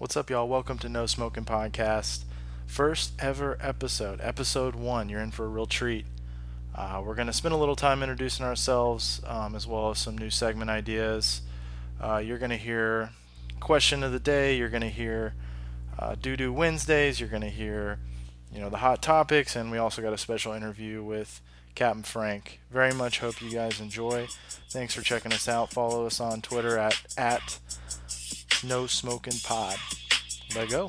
What's up, y'all? Welcome to No Smoking Podcast. First ever episode, episode one. You're in for a real treat. Uh, we're going to spend a little time introducing ourselves um, as well as some new segment ideas. Uh, you're going to hear question of the day. You're going to hear uh, Doo Doo Wednesdays. You're going to hear, you know, the hot topics, and we also got a special interview with Captain Frank. Very much hope you guys enjoy. Thanks for checking us out. Follow us on Twitter at at No Smoking Pod. Let go.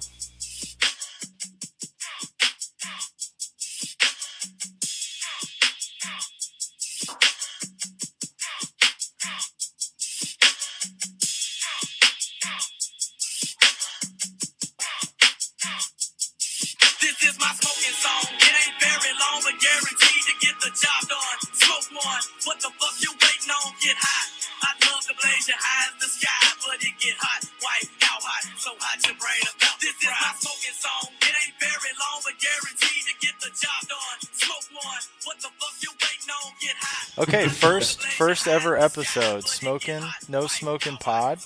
Okay, first first ever episode, smoking no smoking pod.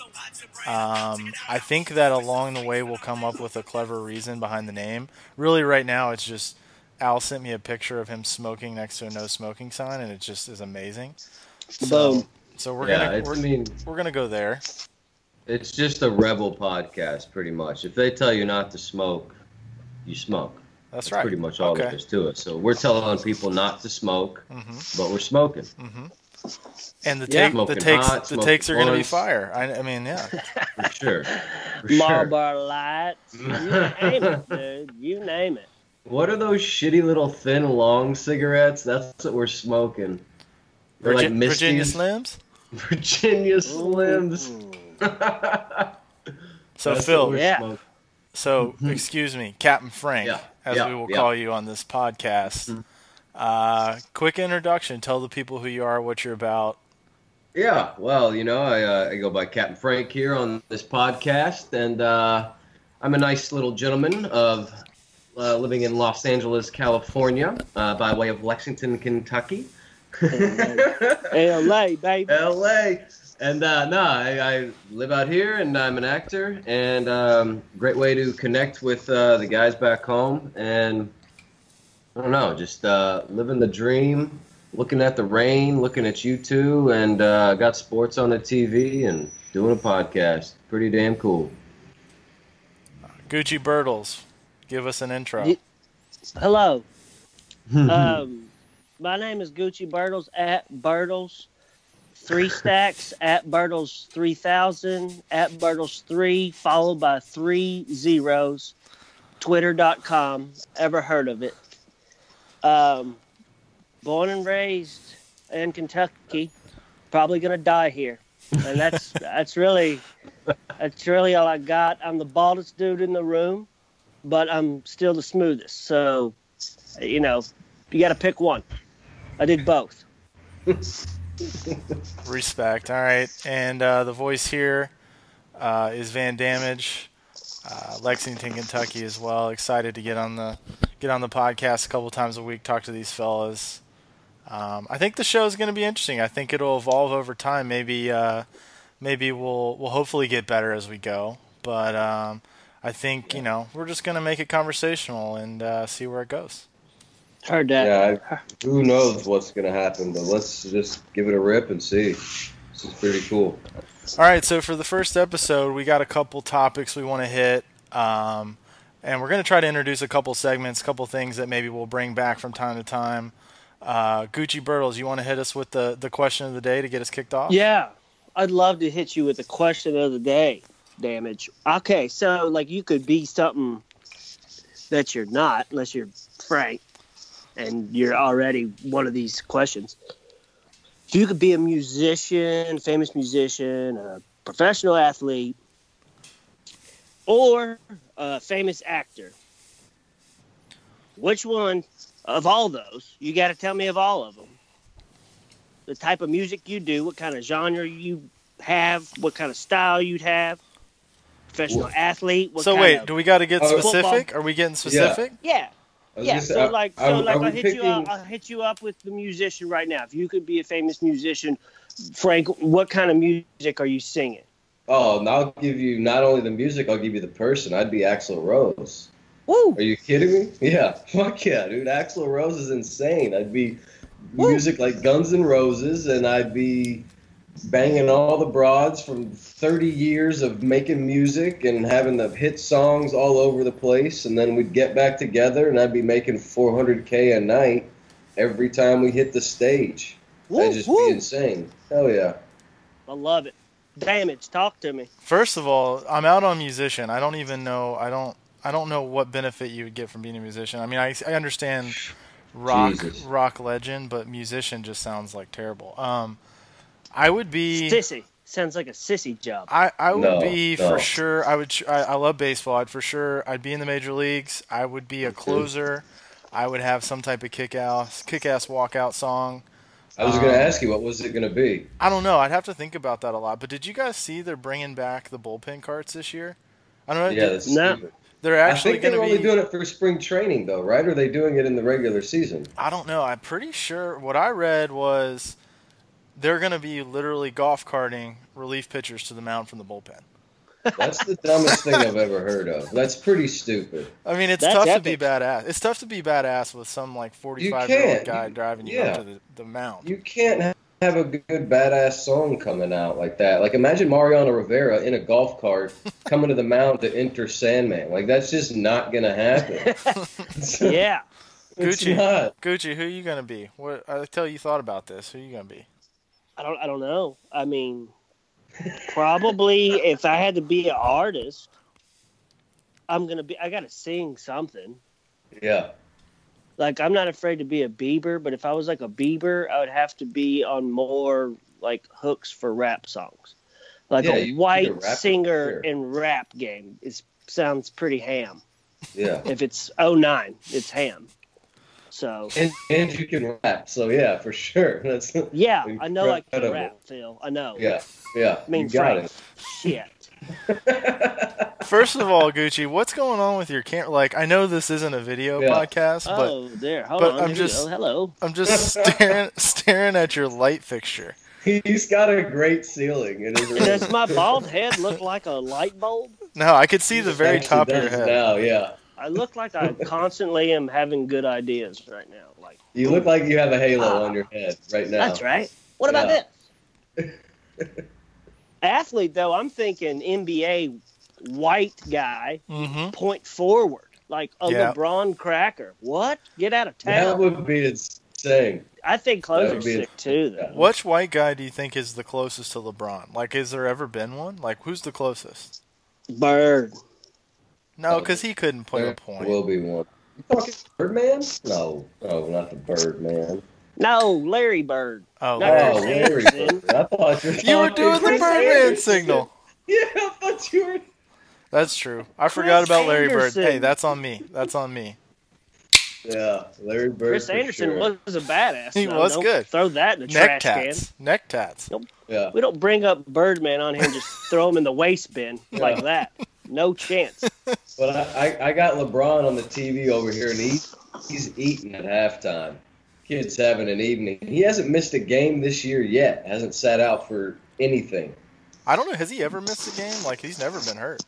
Um, I think that along the way we'll come up with a clever reason behind the name. Really, right now it's just Al sent me a picture of him smoking next to a no smoking sign, and it just is amazing. So, Boom. so we're yeah, gonna we're, I mean, we're gonna go there. it's just a rebel podcast, pretty much. If they tell you not to smoke, you smoke. That's That's right. pretty much all okay. there is to it. So we're telling people not to smoke, hmm but we're smoking. hmm And the Yeah. take the takes hot, the takes are gonna be fire. I, I mean, yeah. For sure. For sure. Marlboro Lights. You name it, dude. You name it. What are those shitty little thin, long cigarettes? That's what we're smoking. They're like Virgi- Virginia Slims. Virginia Slims. So That's Phil, what we're Yeah. smoking. So, excuse me, Captain Frank, Yeah, as yeah, we will yeah. call you on this podcast. Mhm. Uh, quick introduction. Tell the people who you are, what you're about. Yeah, well, you know, I, uh, I go by Captain Frank here on this podcast, and uh, I'm a nice little gentleman of uh, living in Los Angeles, California, uh, by way of Lexington, Kentucky. LA, baby. LA. And uh, no, I, I live out here, and I'm an actor, and um, great way to connect with uh, the guys back home, and I don't know, just uh, living the dream, looking at the rain, looking at you two, and uh, got sports on the TV, and doing a podcast. Pretty damn cool. Gucci Birtles, give us an intro. Ye- Hello. Um, my name is Gucci Birtles at Birtles. Three stacks at Birtles 3000 at Birtles 3, followed by three zeros. Twitter.com. Ever heard of it? Um, born and raised in Kentucky. Probably going to die here. And that's that's really that's really all I got. I'm the baldest dude in the room, but I'm still the smoothest. So, you know, you got to pick one. I did both. Respect. All right. And uh, the voice here uh, is Van Damage, uh, Lexington, Kentucky, as well. Excited to get on the get on the podcast a couple times a week, talk to these fellas. Um, I think the show is going to be interesting. I think it'll evolve over time. Maybe uh, maybe we'll we'll hopefully get better as we go. But um, I think you know we're just going to make it conversational and uh, see where it goes. Heard that. Yeah, I, who knows what's going to happen, but let's just give it a rip and see. This is pretty cool. All right, so for the first episode, we got a couple topics we want to hit, um, and we're going to try to introduce a couple segments, a couple things that maybe we'll bring back from time to time. Uh, Gucci Birtles, you want to hit us with the, the question of the day to get us kicked off? Yeah, I'd love to hit you with the question of the day. Damage. Okay, so like you could be something that you're not, unless you're Frank, and you're already one of these questions. If you could be a musician, famous musician, a professional athlete, or a famous actor, which one of all those? You got to tell me of all of them. The type of music you do, what kind of genre you have, what kind of style you'd have. Professional athlete. What So kind wait, of- do we got to get Uh, specific? Are we getting specific? yeah, I was yeah. So like, so like, I'll hit you up. I'll hit you up with the musician right now. If you could be a famous musician, Frank, what kind of music are you singing? Oh, and I'll give you not only the music, I'll give you the person. I'd be Axl Rose. Woo! Are you kidding me? Yeah, fuck yeah, dude. Axl Rose is insane. I'd be Woo. music like Guns N' Roses, and I'd be banging all the broads from 30 years of making music and having the hit songs all over the place. And then we'd get back together, and I'd be making 400k a night every time we hit the stage. Woo, That'd just woo. be insane. Hell yeah. I love it. Damage, talk to me. First of all, I'm out on musician. I don't even know. I don't. I don't know what benefit you would get from being a musician. I mean, I, I understand rock Jesus. rock legend, but musician just sounds like terrible. Um, I would be. Sissy. Sounds like a sissy job. I, I would No, be no. for sure. I would. I, I love baseball. I'd for sure. I'd be in the major leagues. I would be a closer. I would have some type of kick ass kick ass walkout song. I was going Um, to ask you, what was it going to be? I don't know. I'd have to think about that a lot. But did you guys see they're bringing back the bullpen carts this year? I don't know. Yeah, that's No. stupid. they're actually I actually think they're only be. doing it for spring training, though, right? Or are they doing it in the regular season? I don't know. I'm pretty sure what I read was they're going to be literally golf carting relief pitchers to the mound from the bullpen. That's the dumbest thing I've ever heard of. That's pretty stupid. I mean, it's That's tough to be badass. It's tough to be badass with some like 45 year old guy You- driving you yeah. up to the, the mound. You can't have a good badass song coming out like that. Like imagine Mariano Rivera in a golf cart coming to the mound to enter Sandman. Like that's just not gonna happen. Yeah. it's Gucci. not. Gucci, who are you going to be? What I tell you, you thought about this. Who are you going to be? I don't I don't know. I mean probably if I had to be an artist, I'm gonna be I gotta sing something. Yeah. Like I'm not afraid to be a Bieber, but if I was like a Bieber, I would have to be on more like hooks for rap songs. Like Yeah, a white a singer sure. in rap game is sounds pretty ham. Yeah. If it's 09, it's ham. So And, and you can rap, so yeah, for sure. That's yeah, I know I can rap, Phil. I know. yeah, yeah. I mean you got Frank. Shit. First of all, Gucci, what's going on with your camera? Like, I know this isn't a video Yeah. podcast, but Oh, there. Hold but on. I'm Here just- Hello. I'm just staring staring at your light fixture. He's got a great ceiling in his room. Does my bald head look like a light bulb? No, I could see the very top of your head. Now, yeah. I look like I constantly am having good ideas right now. Like You look like you have a halo Ah. on your head right now. that's right. What about Yeah. this? Athlete though, I'm thinking NBA white guy, Mm-hmm. point forward, like a Yeah. LeBron cracker. What? Get out of town. That would be insane. I think that clothes would be- sick too, though. Which white guy do you think is the closest to LeBron? Like, has there ever been one? Like, who's the closest? Bird. No, oh. because he couldn't play a There point. will be one. You talking Birdman? No, no, not the Birdman. No, Larry Bird. Oh, No. Oh, Larry Bird. I thought you were, you were doing the Chris Birdman Anderson. signal. Yeah, I thought you were. That's true. I forgot about Larry Bird. Hey, that's on me. That's on me. Yeah, Larry Bird. Chris for Anderson sure. was a badass. He though. was Don't good. Throw that in the Neck trash can. tats. Neck tats. Yeah. We don't bring up Birdman on here and just throw him in the waste bin like that. No chance. But I, I, I got LeBron on the TV over here, and he, he's eating at halftime. Kid's having an evening. He hasn't missed a game this year yet. Hasn't sat out for anything. I don't know. Has he ever missed a game? Like, he's never been hurt.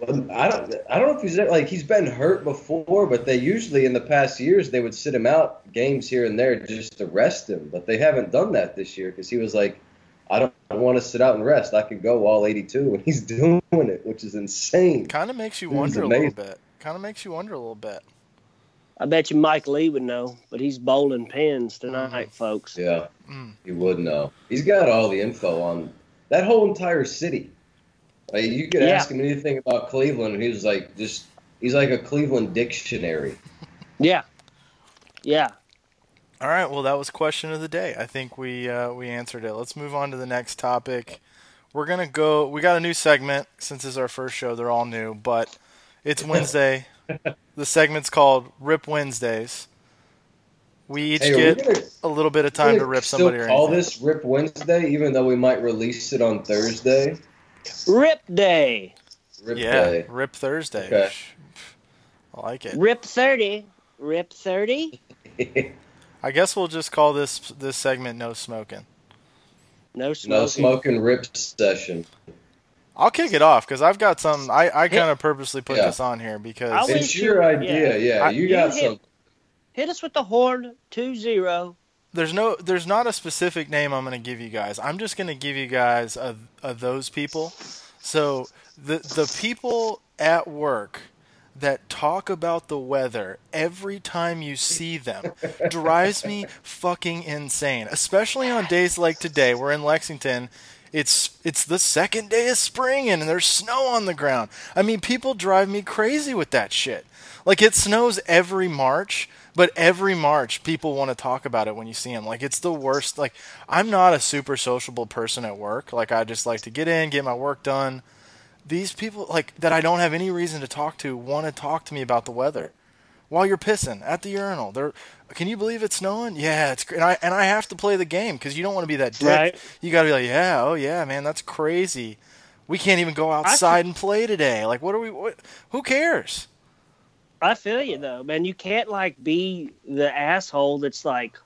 Well, I don't. I don't know if he's like he's been hurt before, but they usually in the past years they would sit him out games here and there just to rest him. But they haven't done that this year because he was like, I don't want to sit out and rest. I could go all 82, and he's doing it, which is insane. Kind of makes you wonder a little bit. Kind of makes you wonder a little bit. I bet you Mike Lee would know, but he's bowling pins tonight, folks. Yeah, Mm. he would know. He's got all the info on that whole entire city. Like you could Yeah. ask him anything about Cleveland, and he was like, just he's like a Cleveland dictionary. Yeah. Yeah. All right. Well, that was question of the day. I think we uh, we answered it. Let's move on to the next topic. We're gonna go. We got a new segment since this is our first show. They're all new, but it's Wednesday. the segment's called Rip Wednesdays. We each Hey, are we get gonna, a little bit of time to rip still somebody or call anything. this Rip Wednesday, even though we might release it on Thursday. Rip Day. Rip yeah, Day. Rip Thursday. Okay. I like it. Rip 30. Rip 30. I guess we'll just call this this segment "No Smoking." No smoking. no smoking rip session. I'll kick it off because I've got some. I, I kind of purposely put Yeah. this on here because I It's your you- idea, yeah. I- you You got hit- some. Hit us with the horn, two zero. there's no there's not a specific name I'm going to give you guys. I'm just going to give you guys a, a those people. So the the people at work that talk about the weather every time you see them drives me fucking insane. Especially on days like today. We're in Lexington. It's it's the second day of spring and there's snow on the ground. I mean, people drive me crazy with that shit. Like it snows every March, but every March people want to talk about it when you see them. Like it's the worst. Like I'm not a super sociable person at work. Like I just like to get in, get my work done. These people like that I don't have any reason to talk to want to talk to me about the weather while you're pissing at the urinal. They're, can you believe it's snowing? Yeah, it's. And I and I have to play the game because you don't want to be that dick. Right. You got to be like, yeah, oh yeah, man, that's crazy. We can't even go outside and play today. Like, what are we? What, who cares? I feel you though, man. You can't like be the asshole that's like,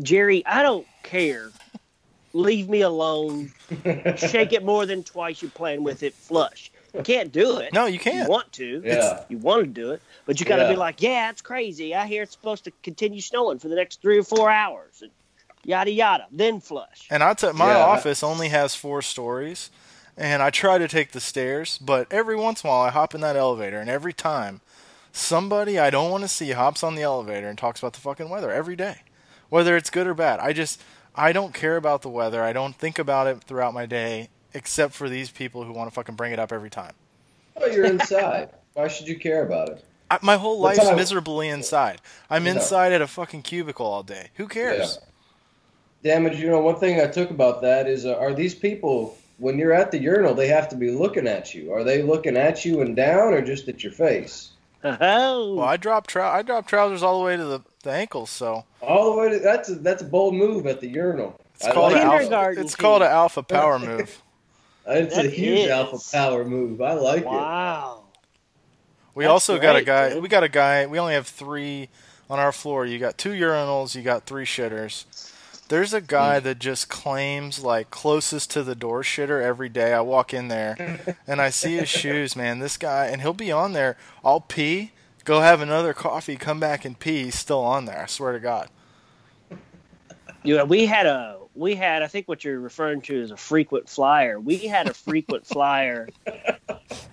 Jerry, I don't care. Leave me alone. Shake it more than twice. You're playing with it flush. You can't do it. No, you can't. You want to. Yeah. You want to do it, but you got to Yeah. be like, yeah, it's crazy. I hear it's supposed to continue snowing for the next three or four hours, and yada yada. Then flush. And I took my Yeah. office only has four stories, and I try to take the stairs, but every once in a while I hop in that elevator, and every time somebody I don't want to see hops on the elevator and talks about the fucking weather every day, whether it's good or bad. I just I don't care about the weather. I don't think about it throughout my day, except for these people who want to fucking bring it up every time. Oh, you're inside. Why should you care about it? I, my whole What life's time- miserably inside. I'm Yeah. inside at a fucking cubicle all day. Who cares? Damage. You know, one thing I took about that is, uh, are these people when you're at the urinal, they have to be looking at you? Are they looking at you and down, or just at your face? Oh, Well, I drop trou- I drop trousers all the way to the, the ankles, so All the way. To, that's a, that's a bold move at the urinal. it's I called like an alpha. Kindergarten It's called an alpha power move. It's a huge is. alpha power move. I like it. wow. We That's also got a guy. dude. We got a guy. We only have three on our floor. You got two urinals. You got three shitters. There's a guy that just claims like closest to the door shitter every day. I walk in there and I see his shoes, man. This guy, and he'll be on there. I'll pee, go have another coffee, come back and pee. He's still on there. I swear to God. You know, we had a we had I think what you're referring to is a frequent flyer. We had a frequent flyer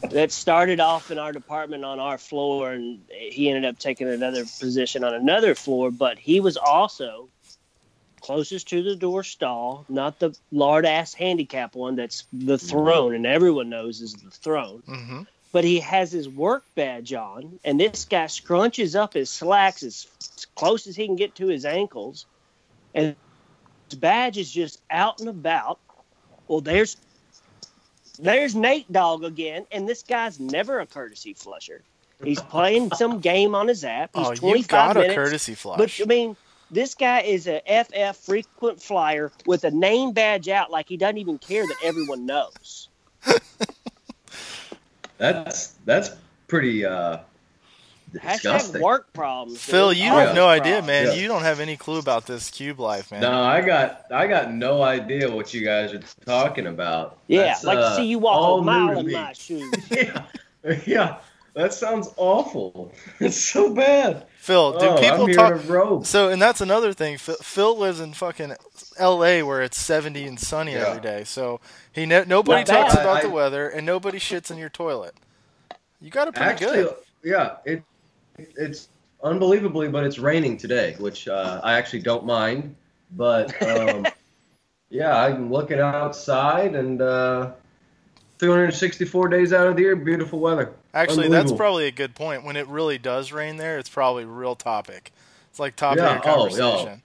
that started off in our department on our floor, and he ended up taking another position on another floor. But he was also closest to the door stall, not the lard ass handicap one that's the throne, and everyone knows is the throne. hmm But he has his work badge on, and this guy scrunches up his slacks as, close as he can get to his ankles, and his badge is just out and about. Well, there's there's Nate Dogg again, and this guy's never a courtesy flusher. He's playing some game on his app. He's Oh, you 25 got a courtesy flush. But I mean, this guy is a FF frequent flyer with a name badge out, like he doesn't even care that everyone knows. That's that's pretty uh, disgusting. Hashtag work problems. Phil, dude. you Work have no idea, man. Yeah. You don't have any clue about this cube life, man. No, I got I got no idea what you guys are talking about. Yeah, That's, like uh, to see you walk all a mile in me. my shoes. yeah, yeah, that sounds awful. It's so bad. Phil, do oh, people I'm talk? rope. So, and that's another thing. Phil, Phil lives in fucking L.A. where it's 70 and sunny Yeah. every day. So he ne- nobody Not talks bad. about I- the weather, and nobody shits in your toilet. You got it pretty Actually, good. yeah, it it's unbelievably, but it's raining today, which uh, I actually don't mind. But um, yeah, I'm looking outside and uh, 364 days out of the year, beautiful weather. Actually, that's probably a good point. When it really does rain there, it's probably real topic. It's like topic Yeah, of oh, conversation.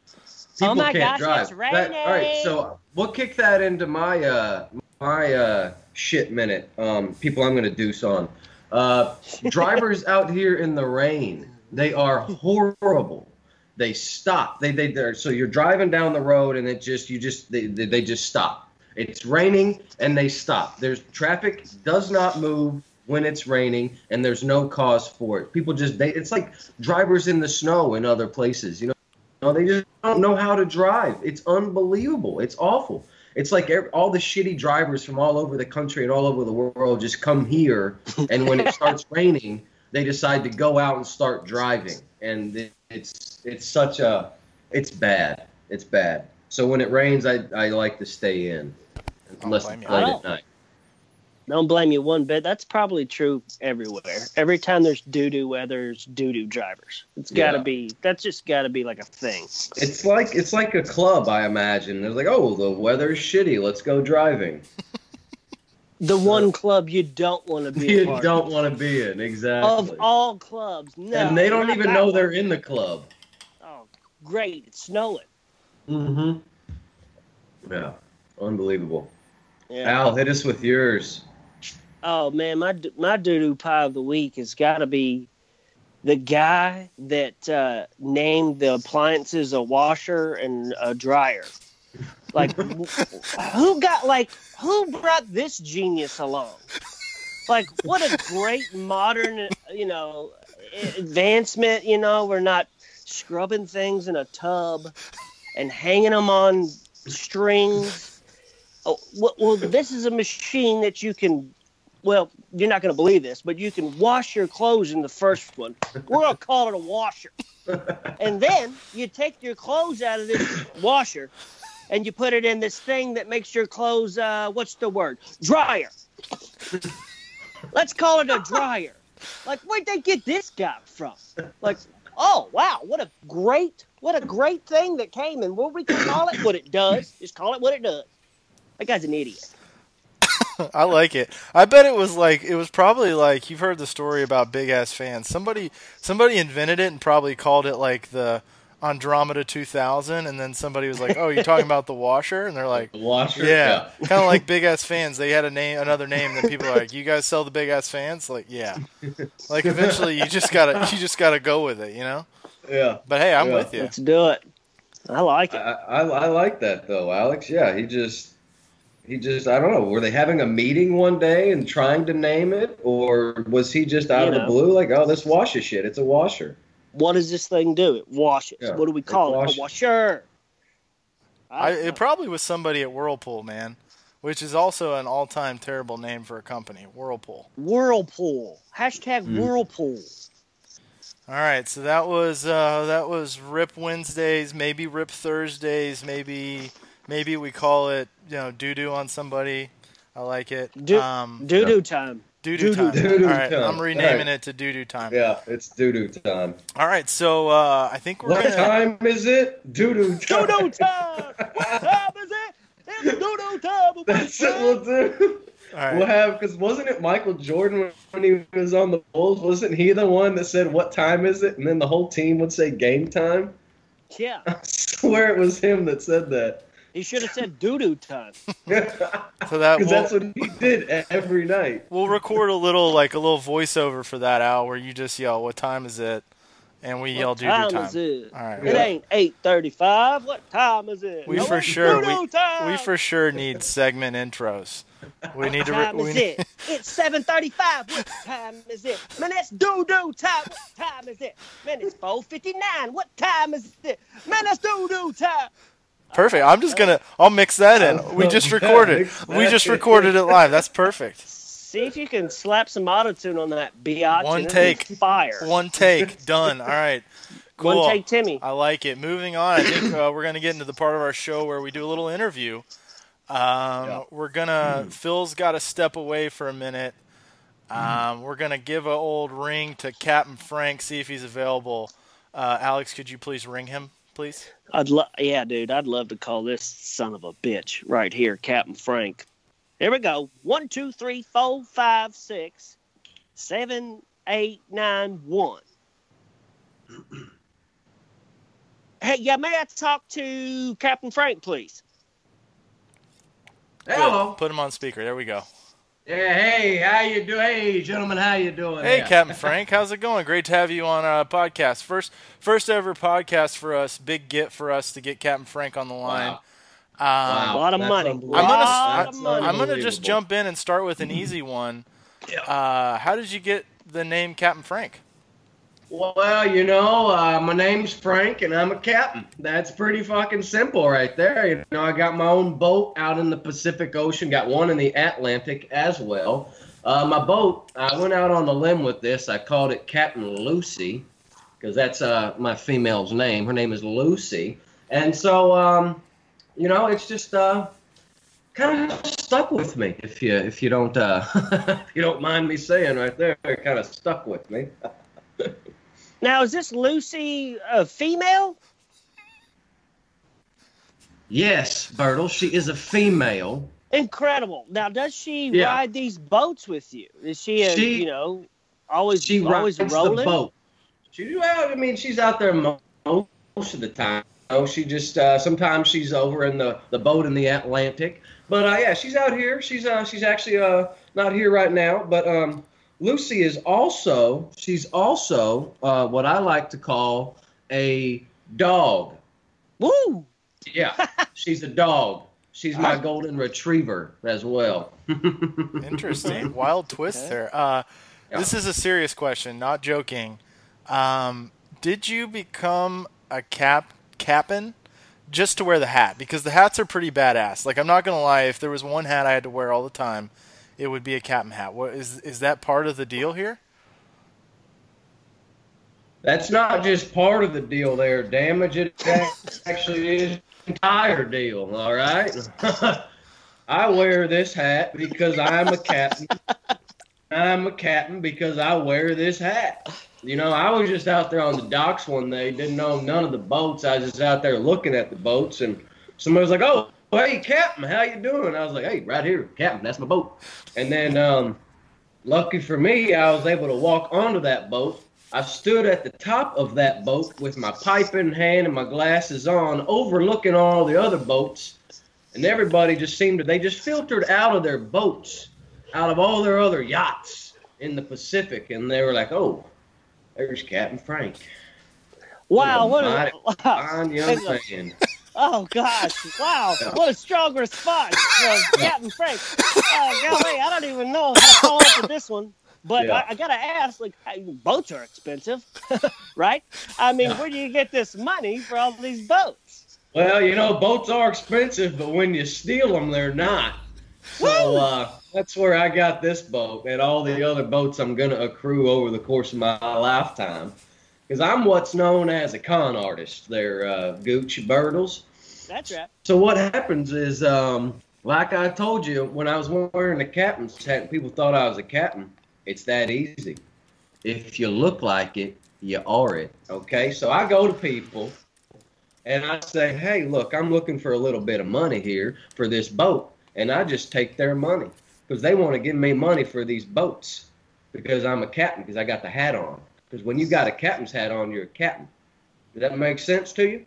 People Oh my can't gosh, drive. it's That- all right, so we'll kick that into my uh, my uh, shit minute. Um, people, I'm gonna deuce on. Uh, drivers out here in the rain, they are horrible. They stop. They they they're, so you're driving down the road and it just you just they they, they just stop. It's raining and they stop. There's traffic does not move when it's raining and there's no cause for it. People just they it's like drivers in the snow in other places. You know, no, they just don't know how to drive. It's unbelievable. It's awful. It's like ev all the shitty drivers from all over the country and all over the world just come here, and when it starts raining, they decide to go out and start driving, and it, it's it's such a it's bad. It's bad. So when it rains, I I like to stay in, unless it's late Oh. at night. Don't blame you one bit. That's probably true everywhere. Every time there's doo doo weather, there's doo doo drivers. It's got to Yeah. be. That's just got to be like a thing. It's like it's like a club, I imagine. They're like, oh, the weather's shitty. Let's go driving. The one club you don't want to be. a You part don't want to be in exactly. of all clubs. No, and they don't even know one. they're in the club. Oh, great! It's snowing. Mm-hmm. Yeah, unbelievable. Yeah. Al, hit us with yours. Oh man, my my doo doo pie of the week has got to be the guy that uh, named the appliances a washer and a dryer. Like, who got like who brought this genius along? Like, what a great modern, you know, advancement. You know, we're not scrubbing things in a tub and hanging them on strings. Oh, well, well, this is a machine that you can well, you're not going to believe this, but you can wash your clothes in the first one. We're going to call it a washer. and then you take your clothes out of this washer and you put it in this thing that makes your clothes, uh, what's the word? Dryer. Let's call it a dryer. Like, where'd they get this guy from? Like, oh, wow, what a great, what a great thing that came. And what we can call it what it does. Just call it what it does. That guy's an idiot. I like it. I bet it was like it was probably like you've heard the story about big ass fans. Somebody somebody invented it and probably called it like the Andromeda 2000 and then somebody was like, "Oh, you're talking about the washer?" and they're like, The washer. "Yeah." kind of like big ass fans. They had a name another name that people are like, "You guys sell the big ass fans?" Like, "Yeah." Like eventually you just got to you just got to go with it, you know? Yeah. But hey, I'm Yeah. with you. Let's do it. I like it. I I like that though, Alex. Yeah, he just he just I don't know. Were they having a meeting one day and trying to name it, or was he just out You of the blue like, oh, this washer shit, it's a washer. What does this thing do? It washes. Yeah, what do we call it? washes. A washer. I, don't it probably was somebody at Whirlpool, man, which is also an all-time terrible name for a company, Whirlpool. Whirlpool. Hashtag Mm. Whirlpool. All right, so that was uh, that was Rip Wednesdays, maybe Rip Thursdays, maybe maybe we call it you know doo doo on somebody. I like it. Do- um, Doo doo time. doo doo time. time. Doo-doo All right, time. I'm renaming Right. it to doo doo time. Yeah, it's doo doo time. All right, so uh, I think we're What gonna. time is it? Doo doo time. Doo doo time. what time is it? It's doo doo time. What That's what we'll do. All right. We'll have because wasn't it Michael Jordan when he was on the Bulls? Wasn't he the one that said what time is it, and then the whole team would say game time? Yeah. I swear it was him that said that. He should have said doo doo time. Because So that we'll, that's what he did every night. we'll record a little like a little voiceover for that hour where you just yell, "What time is it?" And we yell What doo doo time time. is it? All right. It Yeah. ain't eight thirty-five. What time is it? We No, for sure- we- time. We for sure need segment intros. We need to. What time Re- we is need- it? It's seven thirty-five. What time is it? Man, it's doo doo time. What time is it? Man, it's four fifty-nine. What time is it? Man, it's doo doo time. Perfect. I'm just gonna. I'll mix that in. We just recorded. mix We just recorded it live. That's perfect. See if you can slap some auto-tune on that biatch. One and take. Fire. One take. Done. All right. Cool. One take, Timmy. I like it. Moving on. I think uh, we're gonna get into the part of our show where we do a little interview. Um, Yeah. We're gonna. Phil's got to step away for a minute. Um, we're gonna give a old ring to Captain Frank. See if he's available. Uh, Alex, could you please ring him, please? I'd love, yeah, dude. I'd love to call this son of a bitch right here, Captain Frank. Here we go. One, two, three, four, five, six, seven, eight, nine, one. Hey, yeah, may I talk to Captain Frank, please? Good. Put him on speaker. There we go. Yeah, hey, how you doing? Hey, gentlemen, how you doing? Hey, there? Captain Frank, how's it going? Great to have you on our podcast. First, first ever podcast for us. Big get for us to get Captain Frank on the line. Um, A lot of money. I'm gonna- lot of money. I'm gonna just jump in and start with an easy one. Uh, how did you get the name Captain Frank? Well, you know, uh, my name's Frank, and I'm a captain. That's pretty fucking simple, right there. You know, I got my own boat out in the Pacific Ocean. Got one in the Atlantic as well. Uh, my boat, I went out on the limb with this. I called it Captain Lucy because that's uh, my female's name. Her name is Lucy, and so um, you know, it's just uh, kind of stuck with me. If you if you don't uh, if you don't mind me saying right there, it kind of stuck with me. Now, is this Lucy a female? Yes, Bertle, she is a female. Incredible. Now, does she Yeah. ride these boats with you? Is she, a, She- you know, always She always rides rolling? the boat. She well, I mean, she's out there most of the time. Oh, she just uh, sometimes she's over in the, the boat in the Atlantic. But uh, yeah, she's out here. She's uh, she's actually uh, not here right now. But um, Lucy is also she's also uh, what I like to call a dog. Woo! Yeah, she's a dog. She's my I- golden retriever as well. Interesting. Wild twist Okay. there. Uh, Yeah. This is a serious question, not joking. Um, did you become a cap cap'n just to wear the hat? Because the hats are pretty badass. Like I'm not gonna lie, if there was one hat I had to wear all the time, it would be a captain hat. What is is that part of the deal here? That's not just part of the deal there, damage. It actually is entire deal, all right? I wear this hat because I'm a captain. I'm a captain because I wear this hat. You know, I was just out there on the docks one day, didn't know none of the boats. I was just out there looking at the boats, and somebody was like, "Oh, hey, Captain, how you doing?" I was like, "Hey, right here, Captain, that's my boat." And then, um, lucky for me, I was able to walk onto that boat. I stood at the top of that boat with my pipe in hand and my glasses on, overlooking all the other boats, and everybody just seemed to they just filtered out of their boats, out of all their other yachts in the Pacific, and they were like, "Oh, there's Captain Frank, Wow! What a fine young man." Oh gosh! Wow! What a strong response from Captain Frank. Oh golly, I don't even know how to follow up with this one. But Yeah. I, I gotta ask, like, boats are expensive, right? I mean, where do you get this money for all these boats? Well, you know, boats are expensive, but when you steal them, they're not. So uh, that's where I got this boat and all the other boats I'm going to accrue over the course of my lifetime. Because I'm what's known as a con artist. They're uh, Gucci Birtles. That's right. So what happens is, um, like I told you, when I was wearing the captain's hat, and people thought I was a captain. It's that easy. If you look like it, you are it. Okay, so I go to people, and I say, "Hey, look, I'm looking for a little bit of money here for this boat," and I just take their money because they want to give me money for these boats because I'm a captain because I got the hat on. Because when you got a captain's hat on, you're a captain. Does that make sense to you?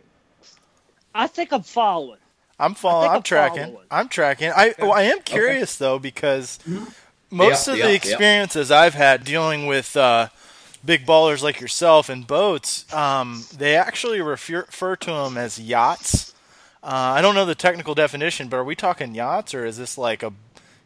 I think I'm following. I'm following. I'm I'm tracking. following. I'm tracking. I well, I am curious though because most Yeah, of yeah, the yeah. experiences I've had dealing with uh, big ballers like yourself and boats, um, they actually refer, refer to them as yachts. Uh, I don't know the technical definition, but are we talking yachts or is this like a,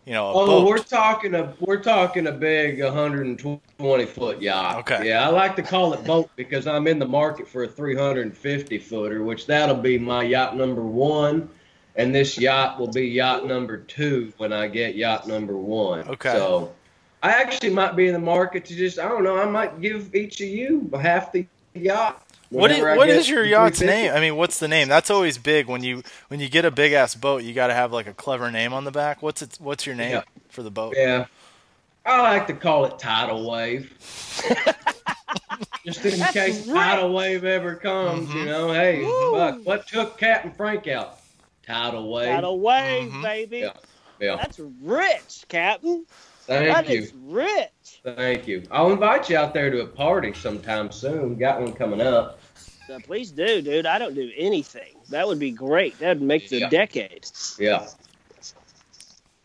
you know, a Oh, boat? we're talking a we're talking a big 120 foot yacht. Okay. Yeah, I like to call it boat because I'm in the market for a 350 footer, which that'll be my yacht number one, and this yacht will be yacht number two when I get yacht number one. Okay. So, I actually might be in the market to just I don't know I might give each of you half the yacht. What is, what get your yacht's name? I mean, what's the name? That's always big when you when you get a big ass boat. You got to have like a clever name on the back. What's it? What's your name Yeah. for the boat? Yeah. I like to call it tidal wave. Just in That's case right. tidal wave ever comes, you Mhm. know. Hey, fuck, what took Captain Frank out? Tidal wave. Got away, Mhm. baby. Yeah. Yeah. That's rich, Captain. Thank That you. is rich. Thank you. I'll invite you out there to a party sometime soon. Got one coming up. Uh, please do, dude. I don't do anything. That would be great. That would make the Yeah. decade. Yeah.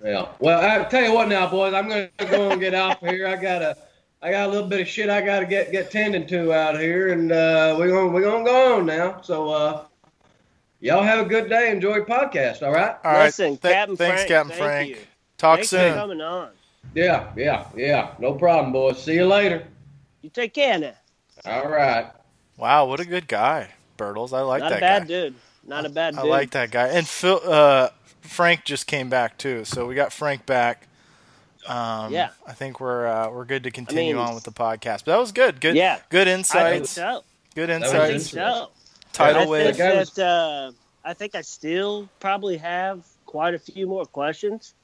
Yeah. Well, I tell you what now, boys. I'm gonna go and get off here. I got a, I got a little bit of shit I gotta get get tending to out here, and uh, we're gonna we're gonna go on now. So, uh, y'all have a good day. Enjoy your podcast. All right. All right. Listen, Th- Captain thanks, Frank. Captain thank Frank. You. Talk Thanks soon. coming on. Yeah. Yeah. Yeah. No problem, boys. See you later. You take care now. All right. Wow, what a good guy, Bertles. I like Not that Not a bad guy. dude. Not a bad Dude. I like that guy. And Phil, uh, Frank just came back too, so we got Frank back. Um, Yeah. I think we're uh, we're good to continue mean- on with the podcast. But that was good. Good. Yeah. Good I insights. so. Good was I think insights. so. Tidal I think wave. That guy that uh, I think I still probably have quite a few more questions.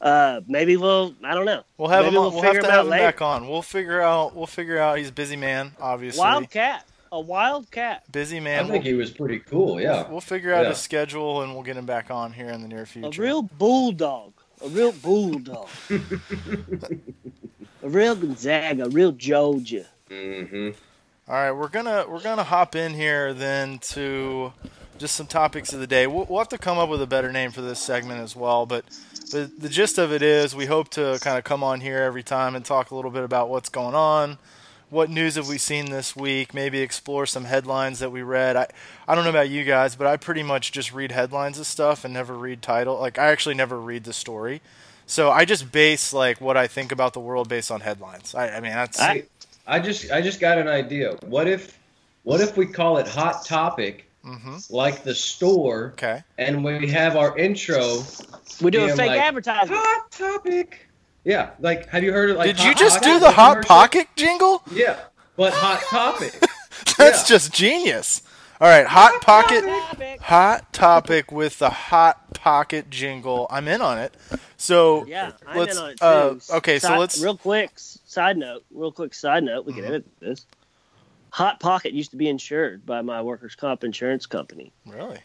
Uh, maybe we'll. I don't know. We'll have maybe him. we'll we'll have figure to have out him later. back on. We'll figure out. We'll figure out. He's a busy man, obviously. Wildcat. A wildcat. Busy man. I man. think he was pretty cool. Yeah. We'll figure out Yeah. his schedule and we'll get him back on here in the near future. A real bulldog. A real bulldog. a real Gonzaga. A real Georgia. Mm-hmm. All right, we're gonna we're gonna hop in here then to just some topics of the day. We'll, we'll have to come up with a better name for this segment as well. But the the gist of it is, we hope to kind of come on here every time and talk a little bit about what's going on, what news have we seen this week, maybe explore some headlines that we read. I I don't know about you guys, but I pretty much just read headlines of stuff and never read title. Like I actually never read the story. So I just base like what I think about the world based on headlines. I, I mean that's I, I just I just got an idea. What if what if we call it Hot Topic Mhm. like the store okay. and we have our intro We do a fake like- advertisement. Hot Topic. Yeah, like have you heard of like Did you just Pocket, do the hot commercial? pocket jingle? Yeah, but Hot Topic. That's Yeah. just genius. All right, hot pocket, Topic. hot topic with the hot pocket jingle. I'm in on it. So Yeah, I'm let's. in on it too. uh, okay, so Side- let's. real quick side note. Real quick side note. We can edit this. Hot Pocket used to be insured by my workers' comp insurance company. Really?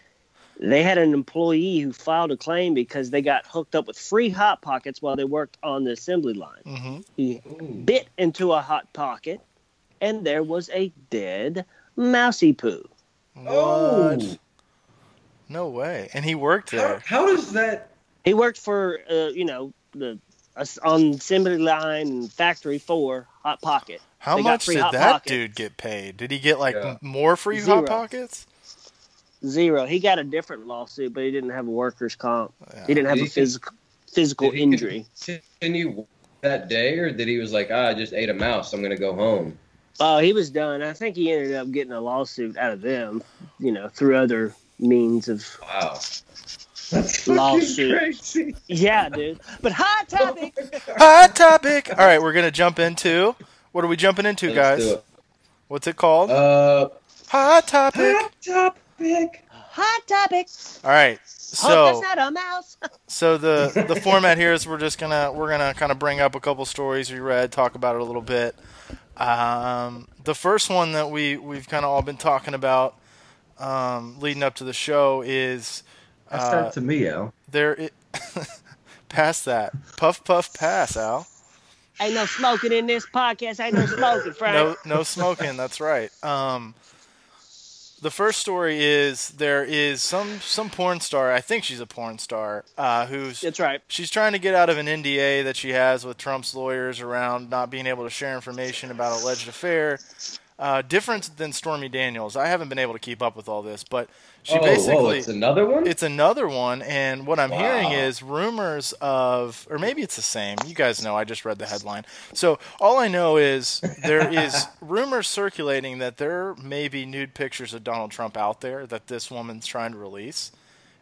They had an employee who filed a claim because they got hooked up with free hot pockets while they worked on the assembly line. hmm He bit into a hot pocket, and there was a dead mousy poo. Oh, What? No way. And he worked there. how does that? He worked for, uh, you know, the us- on assembly line and factory for Hot Pocket. How they much did that Pockets. dude get paid? Did he get like Yeah. more free Zero. hot pockets? Zero. He got a different lawsuit, but he didn't have a workers' comp. Yeah. He didn't have Did a he con- physical physical did he injury. Continue that day, or did he was like, ah, I just ate a mouse. I'm gonna go home. Oh, he was done. I think he ended up getting a lawsuit out of them, you know, through other means of. Wow. That's Lawsuit. crazy. Yeah, dude. But hot topic. Hot topic. All right, we're gonna jump into. What are we jumping into, Let's guys? do it. What's it called? Uh, hot topic. hot topic. Hot topic. All right. So that's not a mouse. So the the format here is we're just gonna we're gonna kind of bring up a couple stories we read, talk about it a little bit. Um, the first one that we we've kind of all been talking about um, leading up to the show is That's uh, that to me, Al. there. It, past that, puff puff pass, Al. Ain't no smoking in this podcast. Ain't no smoking, Frank. No no smoking. that's right. Um, the first story is there is some some porn star. I think she's a porn star uh, who's That's right. she's trying to get out of an NDA that she has with Trump's lawyers around not being able to share information about alleged affair. Uh, different than Stormy Daniels. I haven't been able to keep up with all this, but she oh, whoa, basically it's another one. it's another one. And what I'm Wow. hearing is rumors of, or maybe it's the same. You guys know. I just read the headline. So all I know is there is rumors circulating that there may be nude pictures of Donald Trump out there that this woman's trying to release.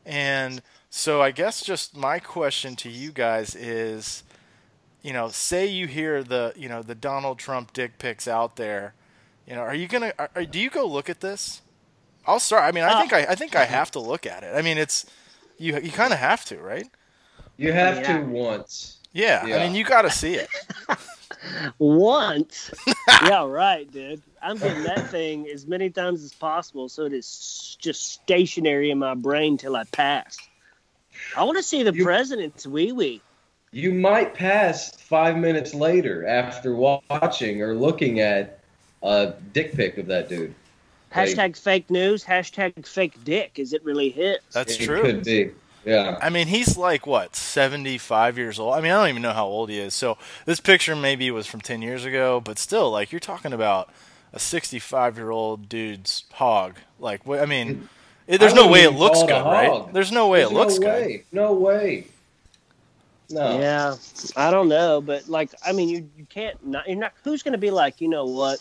And so I guess just my question to you guys is, you know, say you hear the, you know, the Donald Trump dick pics out there, you know, are you gonna, are, are- do you go look at this? I'll start. I mean, I Uh, think I, I think I have to look at it. I mean, it's you, you kind of have to, right? you have Yeah. to once. Yeah. I mean, you got to see it. Once. yeah, right, dude. I'm getting that thing as many times as possible so it is just stationary in my brain till I pass. I want to see the You- president's wee wee. You might pass five minutes later after watching or looking at a dick pic of that dude. Like- Hashtag fake news. Hashtag fake dick. Is it really hit? That's it true. Could be. Yeah. I mean, he's like what, seventy-five years old. I mean, I don't even know how old he is. So this picture maybe was from ten years ago, but still, like you're talking about a sixty-five-year-old dude's hog. Like, what? I mean, it, there's I no way it looks good, right? There's no way There's it looks no good. way. No way. No. Yeah, I don't know, but like, I mean, you you can't not. You're not. Who's going to be like, you know what?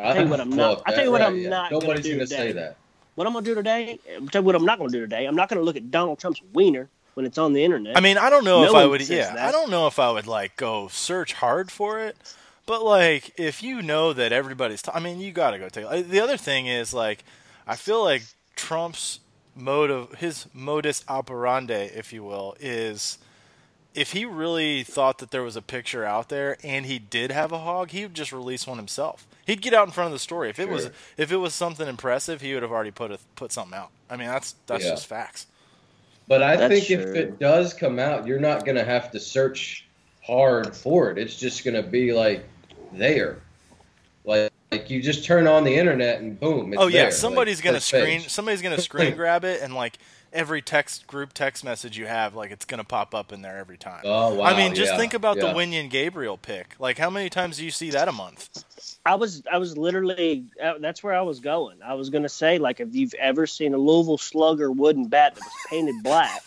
I'll tell you what I'm not- I'll tell you what right, I'm yeah. not Nobody's gonna say that. What I'm gonna do today? I'll tell you what I'm not gonna do today. I'm not gonna look at Donald Trump's wiener when it's on the internet. I mean, I don't know No if I would. Yeah, that. I don't know if I would like go search hard for it. But like, if you know that everybody's, t- I mean, you got to go take. uh, The other thing is like, I feel like Trump's mode of his modus operandi, if you will, is if he really thought that there was a picture out there and he did have a hog, he would just release one himself. He'd get out in front of the story. If it was if it was something impressive, he would have already put a, put something out. I mean, that's that's Yeah. just facts. But I That's think if it does come out, you're not gonna have to search hard for it. It's just gonna be like there, like like you just turn on the internet and boom. It's oh yeah, there, somebody's like, gonna screen page. somebody's gonna screen grab it and like every text group text message you have, like it's gonna pop up in there every time. Oh wow! I mean, just yeah, think about yeah. the Wenyen Gabriel pick. Like, how many times do you see that a month? I was I was literally uh, that's where I was going. I was gonna say like if you've ever seen a Louisville Slugger wooden bat that was painted black,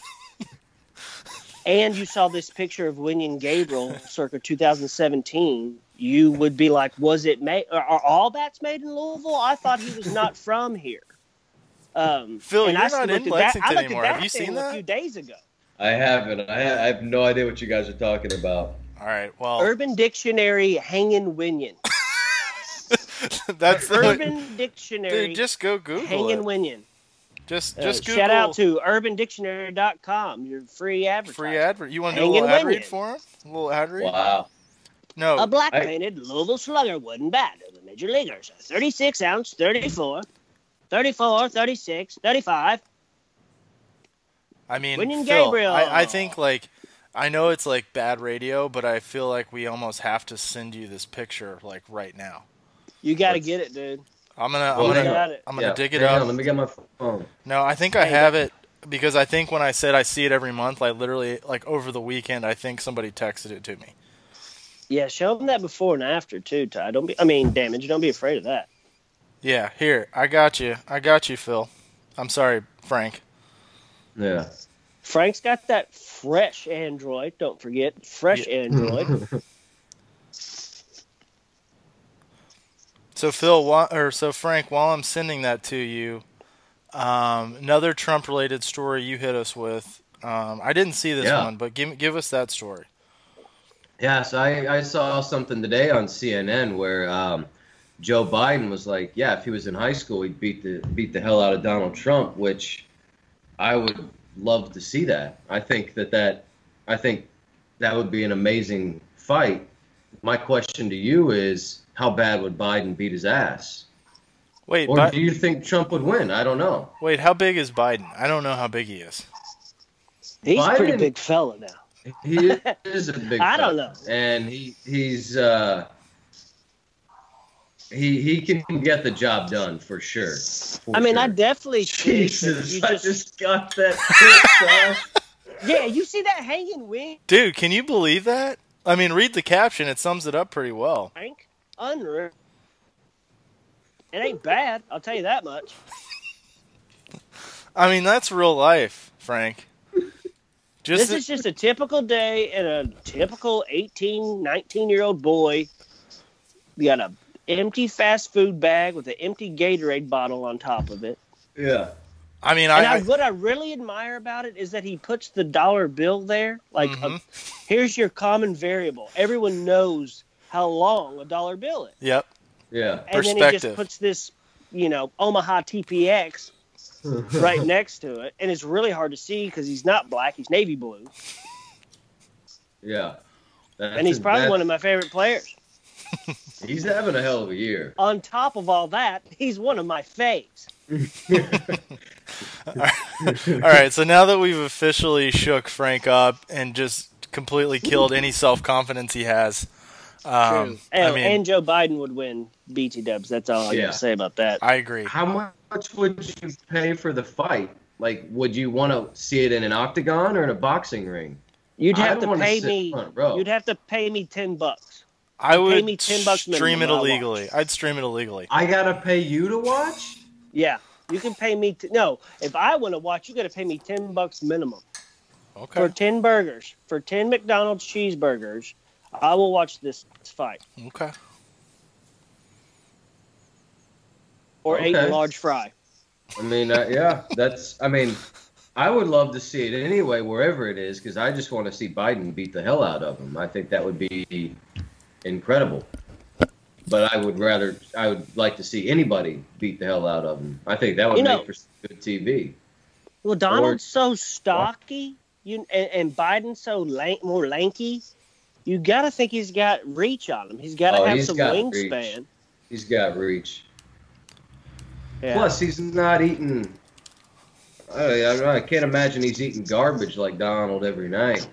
and you saw this picture of Wenyen Gabriel circa 2017, you would be like, was it made? Are, are all bats made in Louisville? I thought he was not from here. Um, Phil, and you're I not looked in at that- I Lexington looked at anymore. Have you thing seen A that? few days ago. I haven't. I, I have no idea what you guys are talking about. All right, well, Urban Dictionary hanging Wenyen. that's the Urban Dictionary dude. Just go Google hanging it. Wenyen. Just Uh, Google shout out to urbandictionary.com, your free advertising. free ad. You want to do a Hanging little ad read for him? A little ad read? Wow. No, A black painted Louisville Slugger wooden bat of the major leaguers. 36 ounce, 34, 34, 36, 35. I mean, Wenyen Phil, Gabriel. I, I think like I know it's like bad radio, but I feel like we almost have to send you this picture like right now. You got to get it, dude. I'm gonna Well, I'm gonna Got it. I'm gonna Yeah, dig it hang up. on, let me get my phone. No, I think I have it because I think when I said I see it every month, I literally like over the weekend I think somebody texted it to me. Yeah, show them that before and after, too, Ty. Don't be, I mean, damage. Don't be afraid of that. Yeah, here I got you. I got you, Phil. I'm sorry, Frank. Yeah. Frank's got that fresh Android. Don't forget, fresh Android. So Phil, or so Frank, while I'm sending that to you, um, another Trump-related story you hit us with. Um, I didn't see this Yeah. one, but give give us that story. Yeah, so I, I saw something today on CNN where um, Joe Biden was like, yeah, if he was in high school, he'd beat the beat the hell out of Donald Trump, which I would love to see that. I think that that I think that would be an amazing fight. My question to you is, how bad would Biden beat his ass? Wait, Or Bi- do you think Trump would win? I don't know. wait, how big is Biden? I don't know how big he is. He's a pretty big fella now. He is a big. I don't fella. know. and he he's uh, he he can get the job done for sure. for I mean, I definitely Jesus, you I just, just got that. yeah, you see that hanging wing, Dude, can you believe that? I mean, read the caption; it sums it up pretty well. Frank? Unreal. It ain't bad, I'll tell you that much. I mean, that's real life, Frank. Just this is just a typical day in a typical 18, 19 year old boy. You got a empty fast food bag with an empty Gatorade bottle on top of it. yeah. I mean, And I, I, what I really admire about it is that he puts the dollar bill there. Like, Mhm. uh, here's your common variable. Everyone knows how long a dollar bill is. yep. Yeah. And then he just puts this, you know, Omaha TPX right next to it. And it's really hard to see because he's not black, he's navy blue. Yeah. That's And he's probably that's- one of my favorite players. He's having a hell of a year. On top of all that, he's one of my faves. All right, so now that we've officially shook Frank up and just completely killed any self confidence he has, um, True. I And, mean, and Joe Biden would win BT Dubs. That's all I Yeah. got to say about that. I agree. How much would you pay for the fight? Like, would you want to see it in an octagon or in a boxing ring? You'd have to wanna pay me. front. You'd have to pay me ten bucks. I would pay me 10 bucks stream it illegally. I'd stream it illegally. I gotta pay you to watch. Yeah, you can pay me. T- no, if I want to watch, you got to pay me ten bucks minimum Okay. for ten burgers. For ten McDonald's cheeseburgers, I will watch this fight. Okay. or ate a large fry. I mean, uh, yeah, that's. I mean, I would love to see it anyway, wherever it is, because I just want to see Biden beat the hell out of him. I think that would be incredible. But I would rather, I would like to see anybody beat the hell out of him. I think that would You know- make for good TV. Well, Donald's so stocky, you and, and Biden's so lank, more lanky. You got to think he's got reach on him. He's got to Oh, have some wingspan. He's got reach. Yeah. Plus, he's not eating. I, I can't imagine he's eating garbage like Donald every night.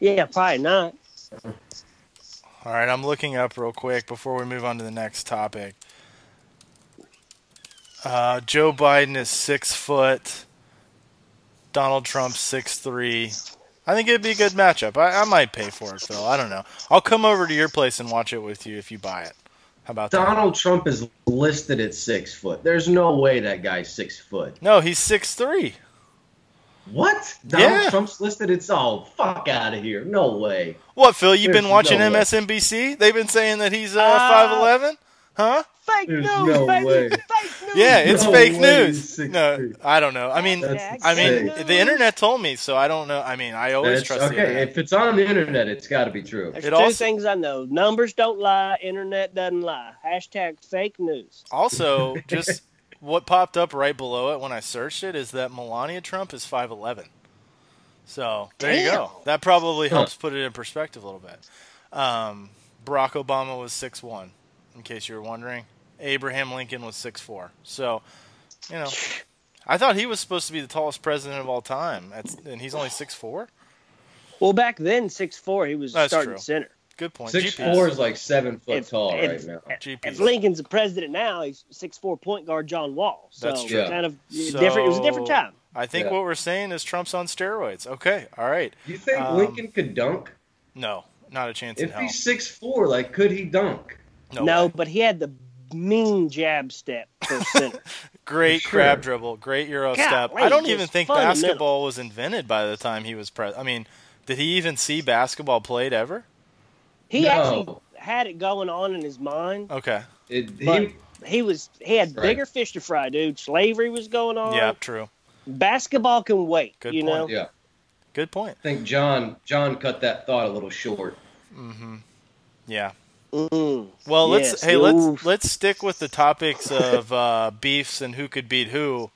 yeah, probably not. All right, I'm looking up real quick before we move on to the next topic. Uh, Joe Biden is six foot. Donald Trump six three. I think it'd be a good matchup. I, I might pay for it, Phil. I don't know. I'll come over to your place and watch it with you if you buy it. How about that? Donald Trump is listed at six foot. There's no way that guy's six foot. No, he's six three. What? Donald Yeah. Trump's listed? It's all fuck out of here. No way. What, Phil? You've There's been watching no way. MSNBC? They've been saying that he's uh, Uh, five eleven, huh? Fake There's news, no baby. way. Fake news. Yeah, it's No fake news. No. I don't know. I mean, That's I mean, insane. the internet told me, so I don't know. I mean, I always That's- trust the okay, internet. if it's on the internet, it's got to be true. There's It two also- things I know: numbers don't lie, internet doesn't lie. Hashtag fake news. Also, just what popped up right below it when I searched it is that Melania Trump is 5'11. So there you go. That probably Huh. helps put it in perspective a little bit. Um, Barack Obama was 6'1, in case you were wondering. Abraham Lincoln was 6'4. So, you know, I thought he was supposed to be the tallest president of all time, That's, and he's only 6'4. Well, back then, six four, he was That's starting true. center. Good point. Six GPS. four is like seven foot If- tall if- right now. GPS. If Lincoln's the president now, he's six four point guard John Wall. So That's true. kind of different. It was a different time. I think Yeah. what we're saying is Trump's on steroids. Okay, all right. You think Um, Lincoln could dunk? No, not a chance in hell. If hell. he's six four, like could he dunk? No, No, way. but he had the mean jab step for center. great For crab dribble, great euro Golly, step. I don't even think basketball was invented by the time he was pres. I mean, did he even see basketball played ever? He No. actually had it going on in his mind. Okay, It, he, he was he had Right. bigger fish to fry, dude. Slavery was going on. yeah, true. Basketball can wait. Good you point. know. yeah, Good point. I think John John cut that thought a little short. hmm Yeah. Mm. Well, let's Yes, hey let's let's stick with the topics of uh, beefs and who could beat who,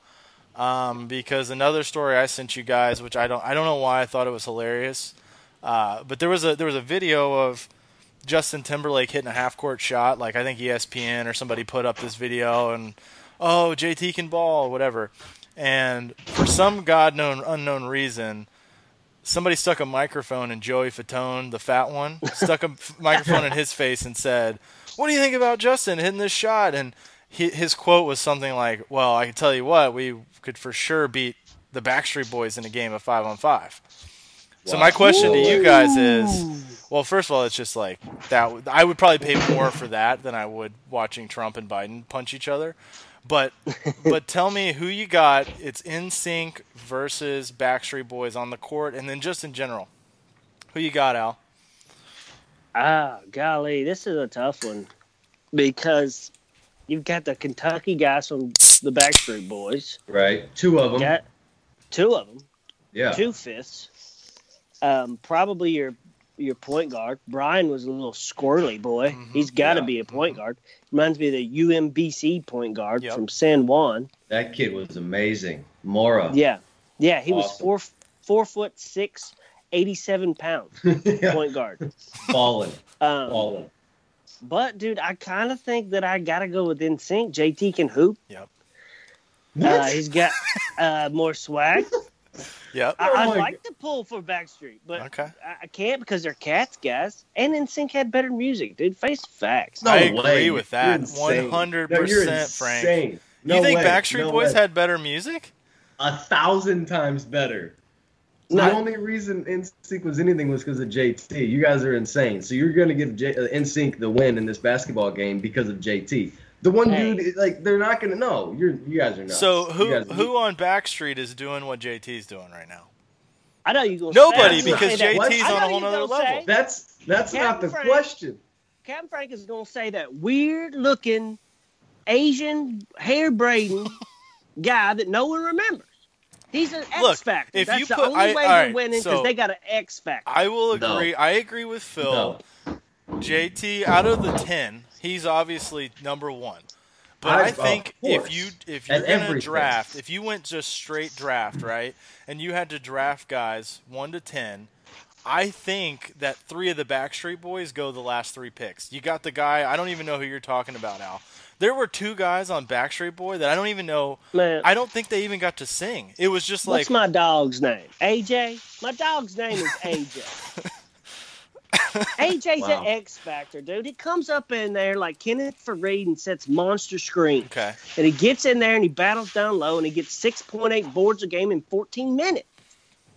um, because another story I sent you guys, which I don't I don't know why I thought it was hilarious, uh, but there was a there was a video of Justin Timberlake hitting a half court shot, like I think ESPN or somebody put up this video and oh JT can ball whatever, and for some god known unknown reason. Somebody stuck a microphone in Joey Fatone, the fat one, stuck a microphone in his face and said, "What do you think about Justin hitting this shot?" And he, his quote was something like, "Well, I can tell you what, we could for sure beat the Backstreet Boys in a game of five on five. So my question to you guys is, well, first of all, it's just like that. I would probably pay more for that than I would watching Trump and Biden punch each other. But but tell me who you got. It's NSYNC versus Backstreet Boys on the court, and then just in general, who you got, Al? Ah, golly, this is a tough one because you've got the Kentucky guys from the Backstreet Boys. Right, two of them. Got two of them, yeah, two fifths. Um, probably your your point guard. Brian was a little squirrely boy. Mhm. He's got to Yeah. be a point guard. Reminds me of the UMBC point guard Yep. from San Juan. that kid was amazing. Maura. Yeah, yeah, he was four four foot six, 87 pounds yeah. point guard. Falling, Um, falling. But dude, I kind of think that I gotta go with NSYNC. JT can hoop. Uh, he's got uh, more swag. Yep. I, Oh I'd my like to pull for Backstreet, but Okay. I, I can't because they're cats, guys. And NSYNC had better music, dude. Face facts. No I agree way. with that. 100%, Frank. No you think way. Backstreet No Boys way. had better music? a thousand times better? No. The only reason NSYNC was anything was because of JT. You guys are insane. So you're going to give J- uh, NSYNC the win in this basketball game because of JT. The one Hey. dude, like, they're not going to know. You're, you guys are not. So who who on Backstreet is doing what JT's doing right now? I know you're gonna Nobody, say, because say. JT's I know on a whole you're level. say- That's that's not the Frank. question. Captain Frank is gonna say that weird looking Asian hair braiding guy that no one remembers. He's an X Look, factor. if That's you the only I- way alright, they're winning because so- they got an X factor. I will No. agree. I agree with Phil. No. JT out of the ten, he's obviously number one. But I- I, of think if you if you're gonna everything. draft, if you went just straight draft, right, and you had to draft guys one to ten, I think that three of the Backstreet Boys go the last three picks. You got the guy I don't even know who you're talking about, Al. There were two guys on Backstreet Boy that I don't even know. Man, I don't think they even got to sing. It was just like what's my dog's name? AJ. My dog's name is AJ. AJ's Wow. an X factor, dude. He comes up in there like Kenneth Faried and sets monster screens. okay. And he gets in there and he battles down low and he gets 6.8 boards a game in 14 minutes.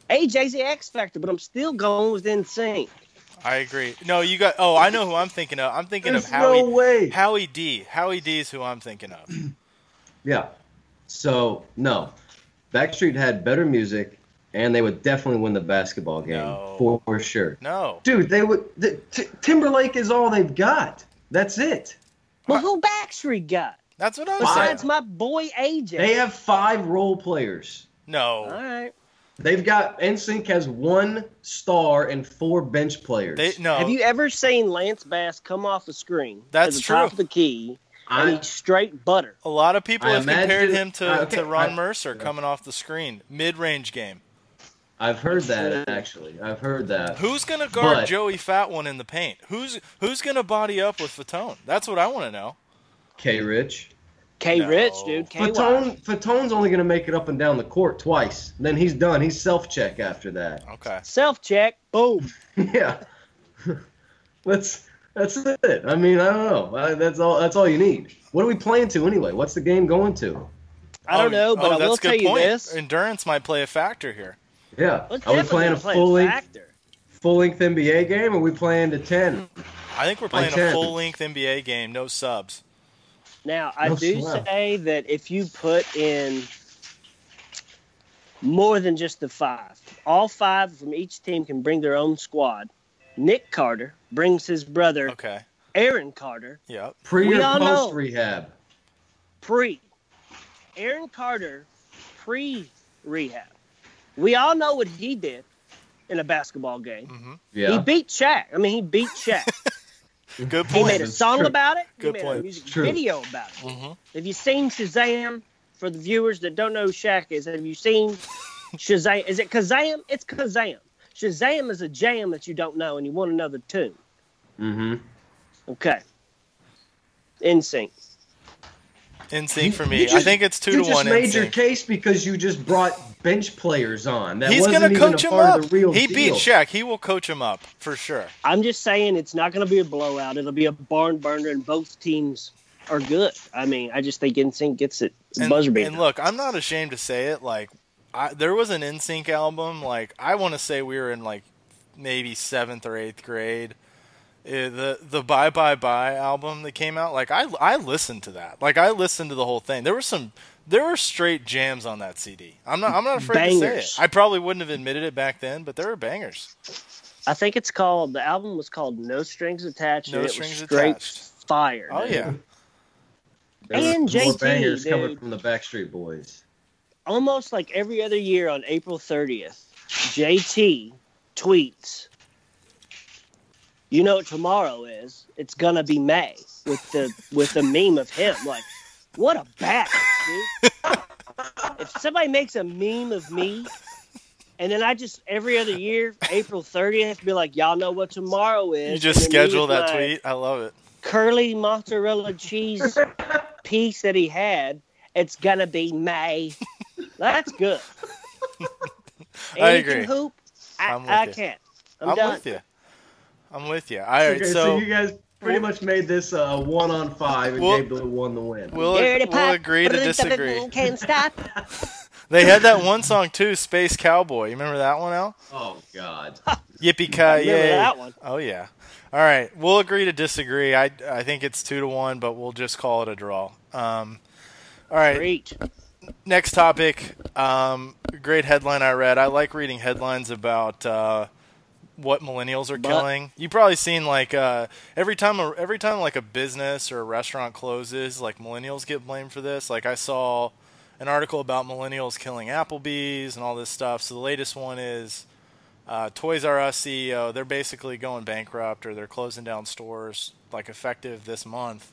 AJ's the X factor, but I'm still going with NSYNC. I agree. No, you got. Oh, I know who I'm thinking of. I'm thinking There's of Howie. no way. Howie D. Howie D is who I'm thinking of. Yeah. So no, Backstreet had better music, and they would definitely win the basketball game No. for, for sure. No. Dude, they would. The, T- Timberlake is all they've got. That's it. Well, who Backstreet got? That's what I'm Besides saying. my boy AJ. They have five role players. No. all right. They've got NSYNC has one star and four bench players. They no. Have you ever seen Lance Bass come off the screen That's the true. top of the key and I, he's straight butter? a lot of people I have compared imagine- him to, uh, okay, to Ron I- Mercer coming off the screen, mid-range game. I've heard that actually. I've heard that. Who's gonna guard But- Joey Fat One in the paint? Who's who's gonna body up with Fatone? That's what I want to know. K. Rich. K No. Rich, dude. K Fatone, Fatone's only going to make it up and down the court twice. Then he's done. He's self check after that. Okay. Self check. Boom. yeah. that's that's it. I mean, I don't know. I, that's all. That's all you need. What are we playing to anyway? What's the game going to? I don't Oh, know, but oh, I will tell good you this. Endurance might play a factor here. Yeah. Let's are we playing a play full length full length NBA game? Or are we playing to ten? I think we're By playing a full-length NBA game, no subs. Now, I No do sweat. say that if you put in more than just the five, all five from each team can bring their own squad. Nick Carter brings his brother Okay. Aaron Carter Yep. Pre We or post know. rehab? pre. Aaron Carter pre rehab. We all know what he did in a basketball game. hmm He beat Shaq. I mean, he beat Shaq. Good point. he made a song true. about it. Good he made point. a music video about it. hmm Have you seen Shazam? For the viewers that don't know who Shaq is, have you seen Shazam? Is it Kazam? It's Kazam. Shazam is a jam that you don't know and you want another know tune. Mm-hmm. Okay. NSYNC. In sync for You me. I think it's two to one. you to just one. made in your case because you just brought bench players on. That He's gonna coach him up. of the real He deal. beat Shaq. He will coach him up for sure. I'm just saying it's not going to be a blowout. It'll be a barn burner, and both teams are good. I mean, I just think NSYNC gets it. And, Buzzer beater. and look, I'm not ashamed to say it. Like, I, there was an NSYNC album. Like, I want to say we were in like maybe seventh or eighth grade. Uh, the the Bye Bye Bye album that came out. Like, I I listened to that. Like, I listened to the whole thing. There were some. There were straight jams on that CD. I'm not. I'm not afraid to say it. I probably wouldn't have admitted it back then, but there were bangers. I think it's called, the album was called No Strings Attached. No it Strings was straight Attached. fire. Oh dude. yeah. There were And more JT, bangers coming from the Backstreet Boys. almost like every other year on April 30th, JT tweets, "You know what tomorrow is? It's gonna be May." With the with the meme of him, like, what a bat, dude! if somebody makes a meme of me, and then I just every other year, April 30th, be like, "Y'all know what tomorrow is." You just and then me schedule that my tweet. I love it. Curly mozzarella cheese piece that he had. It's gonna be May. That's good. I can agree. hoop. I, I'm with I you. can't. I'm, I'm, done. with you. I'm with you. All right, okay, so, so you guys pretty much made this uh, one on five and We'll- gave the one the win. we'll we'll agree to disagree. Can't stop. They had that one song too, Space Cowboy. You remember that one, Al? oh God. Yippee ki remember yay! that one. Oh yeah. All right, we'll agree to disagree. I I think it's two to one, but we'll just call it a draw. Um, all right, Great. next topic. Um, great headline I read. I like reading headlines about uh, what millennials are But- killing. You've probably seen like uh, every time a, every time like a business or a restaurant closes, like millennials get blamed for this. Like I saw an article about millennials killing Applebee's and all this stuff. So the latest one is uh, Toys R Us CEO. They're basically going bankrupt or they're closing down stores like effective this month.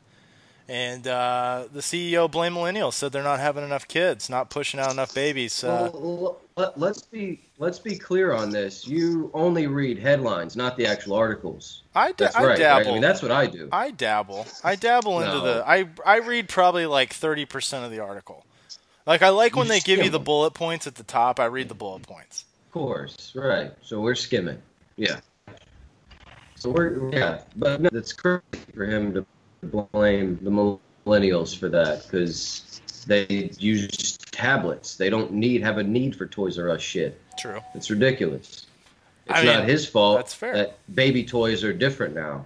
And uh, the CEO blamed millennials, said they're not having enough kids, not pushing out enough babies. So Well, let, let's be let's be clear on this. You only read headlines, not the actual articles. I, da- That's I right. right? dabble. I mean, that's what I do. I dabble. I dabble into the. I I read probably like thirty percent of the article. Like I like when You they give you the bullet points at the top. I read the bullet points. Of course, right. So we're skimming. Yeah. So we're yeah, but no, it's crazy for him to blame the millennials for that because they use tablets. They don't need have a need for Toys R Us shit. True. It's ridiculous. It's I mean, not his fault that's fair. that baby toys are different now.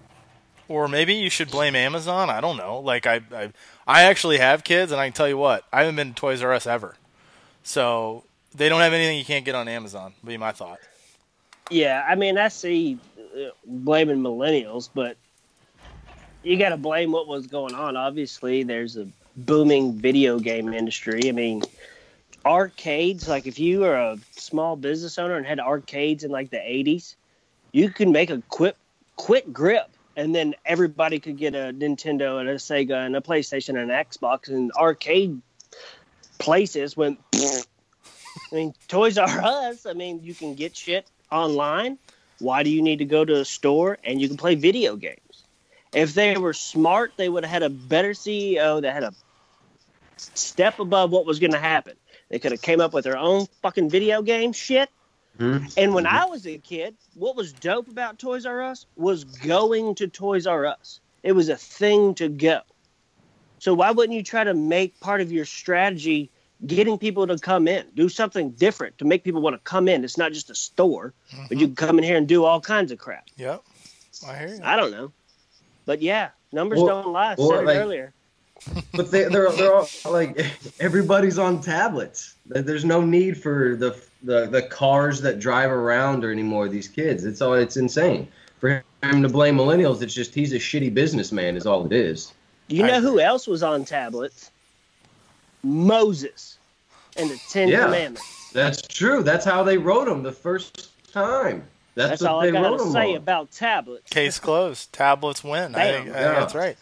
Or maybe you should blame Amazon. I don't know. Like I, I, I actually have kids, and I can tell you what, I haven't been to Toys R Us ever. So they don't have anything you can't get on Amazon. Would be my thought. Yeah, I mean, I see uh, blaming millennials, but you got to blame what was going on. Obviously, there's a booming video game industry. I mean, arcades, like if you were a small business owner and had arcades in like the 80s, you could make a quick quick grip and then everybody could get a Nintendo and a Sega and a PlayStation and an Xbox and arcade places went I mean, Toys R Us, I mean, you can get shit online. Why do you need to go to a store and you can play video games? If they were smart, they would have had a better CEO that had a step above what was going to happen. They could have came up with their own fucking video game shit. Hmm? And when I was a kid, what was dope about Toys R Us was going to Toys R Us. It was a thing to go. So why wouldn't you try to make part of your strategy getting people to come in, do something different to make people want to come in? It's not just a store, but you can come in here and do all kinds of crap. Yep. I hear you. I don't know, but yeah, numbers Or- don't lie. I or said it like- earlier. But they, they're they're all like everybody's on tablets. There's no need for the the the cars that drive around or anymore. These kids, it's all it's insane for him to blame millennials. It's just he's a shitty businessman, is all it is. You know agree. who else was on tablets? Moses and the Ten Yeah. Commandments. That's true. That's how they wrote them the first time. That's, That's what all they I gotta say on. about tablets. Case closed. Tablets win. I I Yeah. that's right.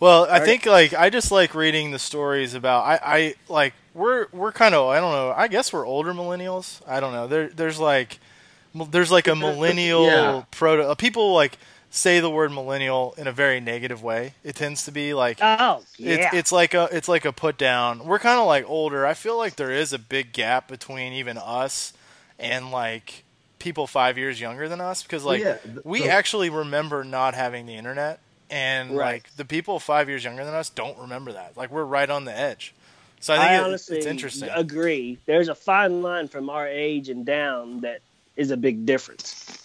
Well, I Right. think like I just like reading the stories about I, I like we're we're kind of I don't know I guess we're older millennials I don't know there there's like there's like a millennial Yeah. proto uh, people like say the word millennial in a very negative way it tends to be like Oh yeah, it's it's like a it's like a put down. We're kind of like older. I feel like there is a big gap between even us and like people 5 years younger than us because like Yeah, th- we the- actually remember not having the internet and Right. like the people 5 years younger than us don't remember that. Like we're right on the edge. So I I, think it- honestly it's interesting. agree. There's a fine line from our age and down that is a big difference.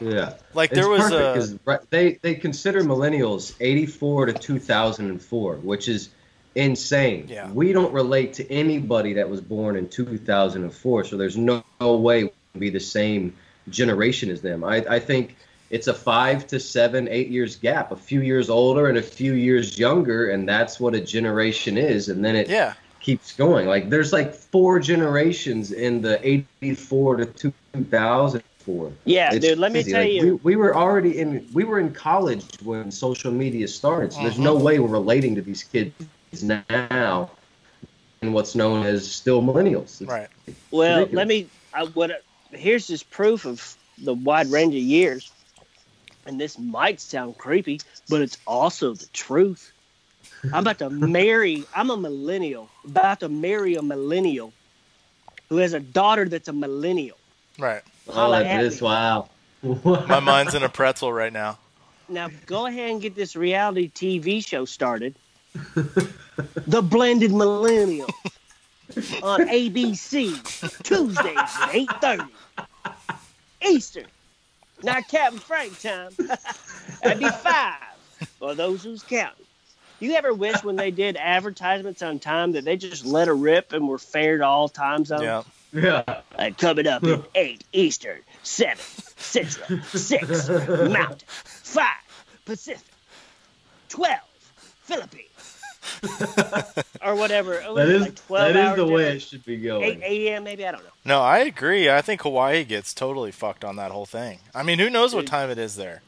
Yeah. Like It's there was perfect a 'cause, right, they they consider millennials 84 to 2004, which is insane. Yeah. We don't relate to anybody that was born in 2004, so there's no, no way we can be the same generation as them. I, I think it's a five to seven, eight years gap, a few years older and a few years younger, and that's what a generation is. And then it yeah. keeps going. Like there's like four generations in the 84 to 2004. Yeah, It's dude. Let me crazy. tell Like, you. we, we were already in we were in college when social media started. So there's no Mm-hmm. way we're relating to these kids now in what's known as still millennials. It's- Right. Well, ridiculous. let me. I, what? Here's just proof of the wide range of years. And this might sound creepy, but it's also the truth. I'm about to marry. I'm a millennial. About to marry a millennial who has a daughter that's a millennial. Right. Oh, Holla that at is me. wow. My mind's in a pretzel right now. Now go ahead and get this reality TV show started. the Blended Millennial on ABC Tuesdays at eight thirty Eastern. Not Captain Frank time. That'd be five for those who's counting. You ever wish when they did advertisements on time that they just let a rip and were fair to all time zones? Yeah. yeah. Like coming up at eight Eastern, seven Central, six, Mountain, five, Pacific, twelve, Philippines, or whatever. It That is like that is hour the way it should be going. Eight going. a.m. maybe I don't know. No, I agree. I think Hawaii gets totally fucked on that whole thing. I mean, who knows what time it is there?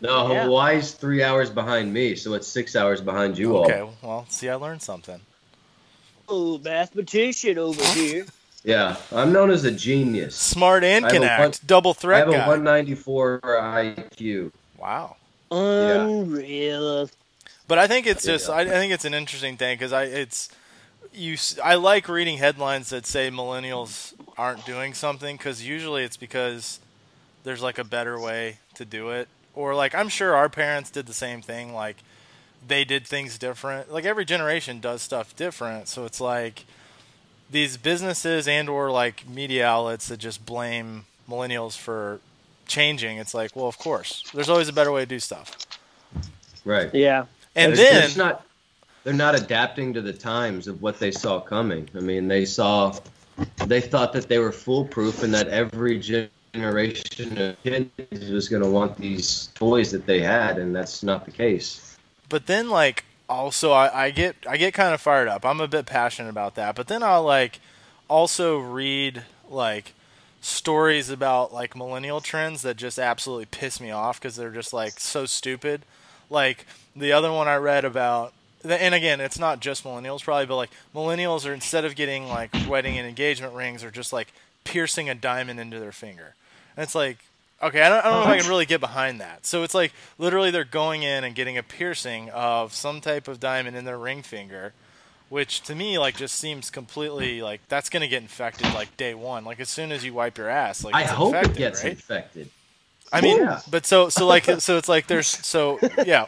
No, Yeah. Hawaii's three hours behind me, so it's six hours behind you all. Okay, well, see, I learned something. Oh, mathematician over here. Yeah, I'm known as a genius. Smart and I have can act. one- Double threat. I threat have a 194 IQ. Wow. Unreal. But I think it's Yeah. just I, I think it's an interesting thing because I it's you s- I like reading headlines that say millennials aren't doing something because usually it's because there's like a better way to do it or like I'm sure our parents did the same thing like they did things different like every generation does stuff different so it's like these businesses and or like media outlets that just blame millennials for changing it's like well of course there's always a better way to do stuff Right. Yeah. And They're- then they're not they're not adapting to the times of what they saw coming. I mean, they saw they thought that they were foolproof and that every generation of kids was going to want these toys that they had, and that's not the case. but then like also I, I get I get kind of fired up. I'm a bit passionate about that. But then I'll like also read like stories about like millennial trends that just absolutely piss me off because they're just like so stupid. Like the other one I read about and again, it's not just millennials probably, but like millennials are instead of getting like wedding and engagement rings are just like piercing a diamond into their finger. And it's like Okay, I don't, I don't know if I can really get behind that. So it's like literally they're going in and getting a piercing of some type of diamond in their ring finger, which to me like just seems completely like that's gonna get infected like day one. Like as soon as you wipe your ass, like I hope infected, it gets right? infected. I mean, Yeah. but so so like so it's like there's so yeah,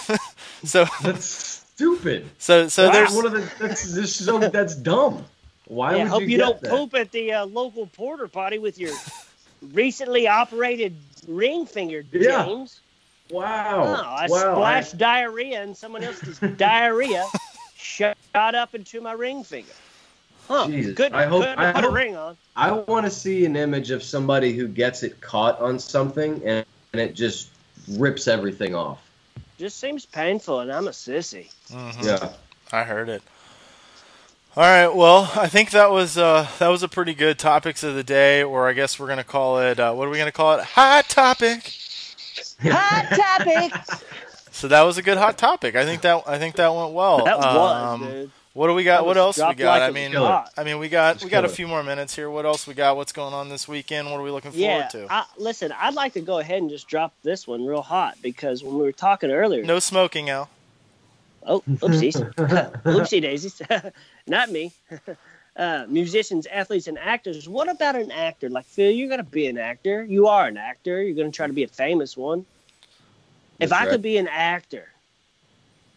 so That's stupid. so so That's there's one of the that's this so that's dumb. Why yeah, would hope you, you, get don't that? poop at the uh, local porter potty with your recently operated ring finger, Yeah. James. Wow. No, I wow. splashed diarrhea and someone else's diarrhea shot up into my ring finger. Huh? Jesus, Couldn't, I hope- couldn't I put hope- a ring on. I want to see an image of somebody who gets it caught on something and, and it just rips everything off. Just seems painful, and I'm a sissy. Mhm. Yeah. I heard it. All right, well, I think that was uh, that was a pretty good topics of the day, or I guess we're gonna call it. Uh, what are we gonna call it? Hot topic. Hot topic. So that was a good hot topic. I think that I think that went well. that was, Um, dude. What do we got? What else we got? like I mean, hot. I mean, we got Just we got a few more minutes here. What else we got? What's going on this weekend? What are we looking Yeah, forward to? I, listen, I'd like to go ahead and just drop this one real hot because when we were talking earlier, No smoking, Al. Oh, oopsies. Oopsie daisies. Not me. Uh, musicians, athletes, and actors. What about an actor? Like, Phil, you're going to be an actor. You are an actor. You're going to try to be a famous one. if I right. could be an actor,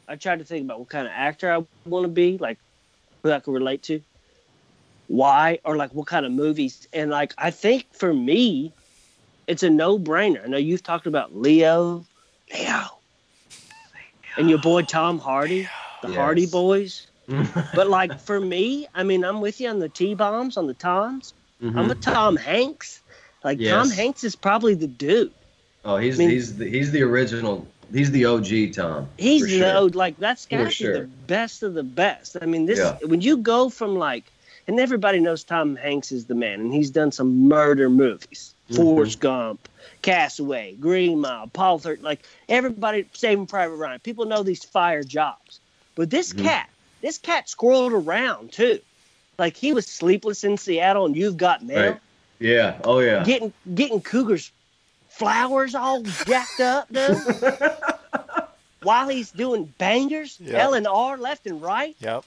I tried to think about what kind of actor I want to be, like who I could relate to, why, or like what kind of movies. And like, I think for me, it's a no brainer. I know you've talked about Leo, Leo, and your boy Tom Hardy, the Yes. Hardy Boys. But like for me, I mean, I'm with you on the T bombs, on the Toms. I'm a Tom Hanks. Like Tom Mm-hmm. Hanks is probably the dude. oh, he's I mean- he's the, he's the original. He's the OG Tom. He's the sure. like that's got to be sure. the best of the best. I mean, this Yeah. when you go from like, and everybody knows Tom Hanks is the man, and he's done some murder movies, Mhm. Forrest Gump, Castaway, Green Mile, Paul Third, like everybody, Saving Private Ryan. People know these fire jobs, but this Mhm. cat, this cat squirreled around too. Like he was sleepless in Seattle, and you've got mail. Right. Yeah. Oh yeah. Getting getting cougars flowers all jacked up, dude. While he's doing bangers, Yeah. L and R left and right. Yep.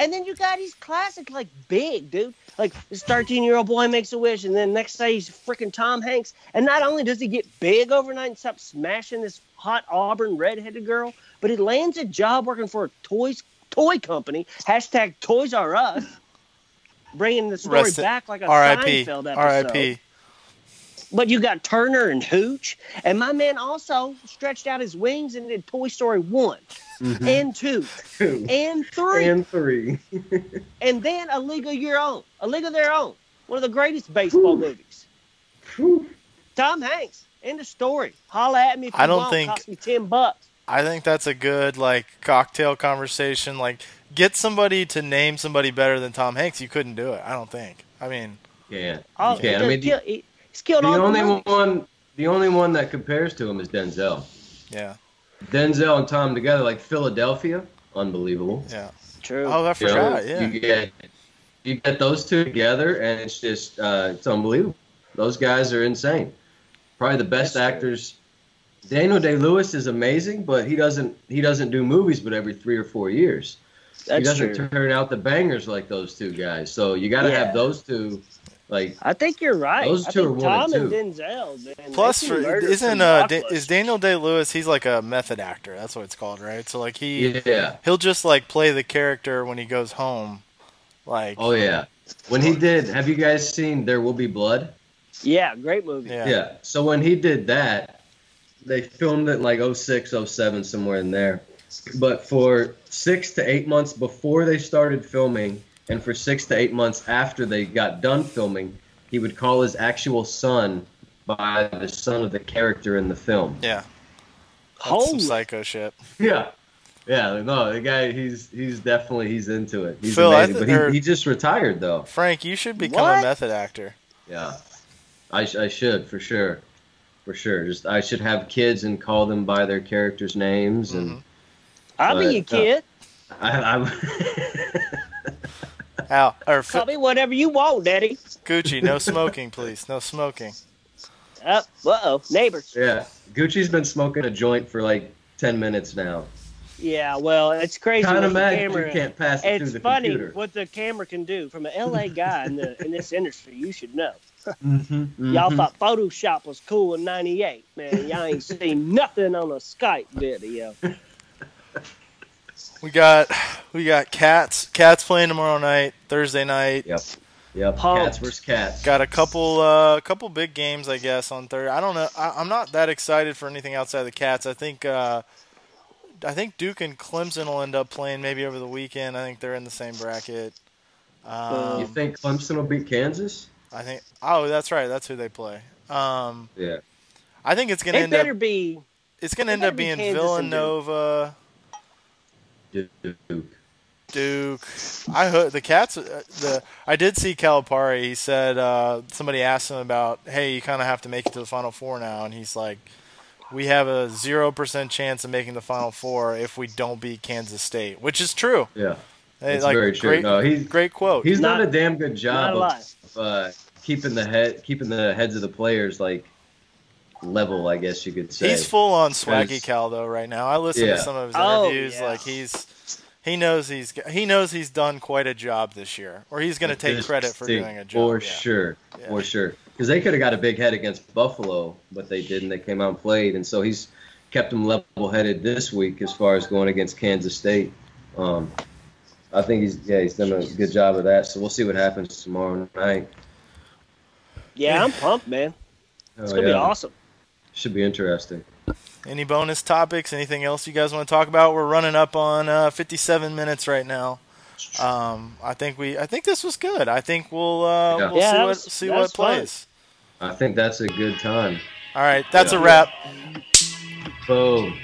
And then you got his classic like big, dude. Like this 13 year old boy makes a wish, and then next day he's freaking Tom Hanks. And not only does he get big overnight and stop smashing this hot Auburn redheaded girl, but he lands a job working for a toys toy company. Hashtag Toys R Us. Bringing the story Rest back like a. Seinfeld episode. R.I.P. But you got Turner and Hooch, and my man also stretched out his wings and did Toy Story one Mhm. and two Two and three, and, three, and then a League of Your Own, a League of Their Own. One of the greatest baseball movies. Tom Hanks. End of story. Holla at me if you I don't want. think- Cost me ten bucks. I think that's a good like cocktail conversation. Like, get somebody to name somebody better than Tom Hanks. You couldn't do it. I don't think. I mean, Yeah. Oh, you can't. I mean, kill, he, he's killed the all only the one, the only one that compares to him is Denzel. yeah, Denzel and Tom together, like Philadelphia, unbelievable. yeah. True. Oh, I You know, forgot. Yeah. You get you get those two together, and it's just uh, it's unbelievable. Those guys are insane. Probably the best That's true. actors. Daniel Day Lewis is amazing, but he doesn't he doesn't do movies but every three or four years. he doesn't true. turn out the bangers like those two guys. So you got to Yeah. have those two. Like I think you're right. Those I two think are one Tom and and Denzel. Man, Plus, for, isn't uh, da- is Daniel Day Lewis? He's like a method actor. That's what it's called, right? So like he yeah, he'll just like play the character when he goes home. Like, oh yeah. When he did, have you guys seen There Will Be Blood? Yeah, great movie. yeah. Yeah. So when he did that, they filmed it in like 06, 07, somewhere in there. But for six to eight months before they started filming, and for six to eight months after they got done filming, he would call his actual son by the son of the character in the film. yeah. That's some psycho shit. Yeah. Yeah, no, the guy, he's he's definitely he's into it. He's Phil, amazing, th- but he, he just retired though. Frank, you should become What? a method actor. Yeah, I, sh- I should for sure, for sure. Just I should have kids and call them by their characters' names, and Mhm. I'll But, be your uh, kid. I, I Al or Call me whatever you want, Daddy. Gucci, no smoking, please. No smoking. Uh oh, neighbors. yeah. Gucci's been smoking a joint for like ten minutes now. Yeah, well, it's crazy. Kind what of the mad camera, you can't pass it It's through the funny computer. what the camera can do from an LA guy in the in this industry. You should know. Mm-hmm, Y'all thought Photoshop was cool in '98, man. Y'all ain't seen nothing on a Skype video. We got we got cats. Cats playing tomorrow night, Thursday night. Yep. Yep. Pumped. Cats versus cats. Got a couple uh couple big games, I guess, on Thursday. I don't know. I, I'm not that excited for anything outside the cats. I think uh I think Duke and Clemson will end up playing maybe over the weekend. I think they're in the same bracket. you Um, think Clemson will beat Kansas? I think. Oh, that's right. That's who they play. Um, Yeah. I think it's gonna It end up. better be. It's gonna end up be being Kansas and Villanova, Duke. Duke. I heard the Cats. uh, The I did see Calipari. He said uh, somebody asked him about, hey, you kind of have to make it to the Final Four now, and he's like, we have a zero percent chance of making the Final Four if we don't beat Kansas State, which is true. Yeah. It's like, very true. Great, No, he's great quote. he's Not- done a damn good job a of uh, keeping the head keeping the heads of the players like level, I guess you could say. He's full on swaggy Cal though right now. I listened Yeah. to some of his Oh, interviews. yeah. Like he's he knows he's he knows he's done quite a job this year, or he's going to take credit for doing a job. For yeah. sure, Yeah. for sure. Because they could have got a big head against Buffalo, but they didn't. They came out and played, and so he's kept them level-headed this week as far as going against Kansas State. Um, I think he's yeah he's done a good job of that. So we'll see what happens tomorrow night. Yeah, I'm pumped, man. It's Oh, gonna be awesome. Should be interesting. Any bonus topics? Anything else you guys want to talk about? We're running up on uh, 57 minutes right now. Um, I think we I think this was good. I think we'll uh, Yeah. we'll Yeah, see that what was- see what was fun. plays. I think that's a good time. All right, that's Yeah. a wrap. Boom.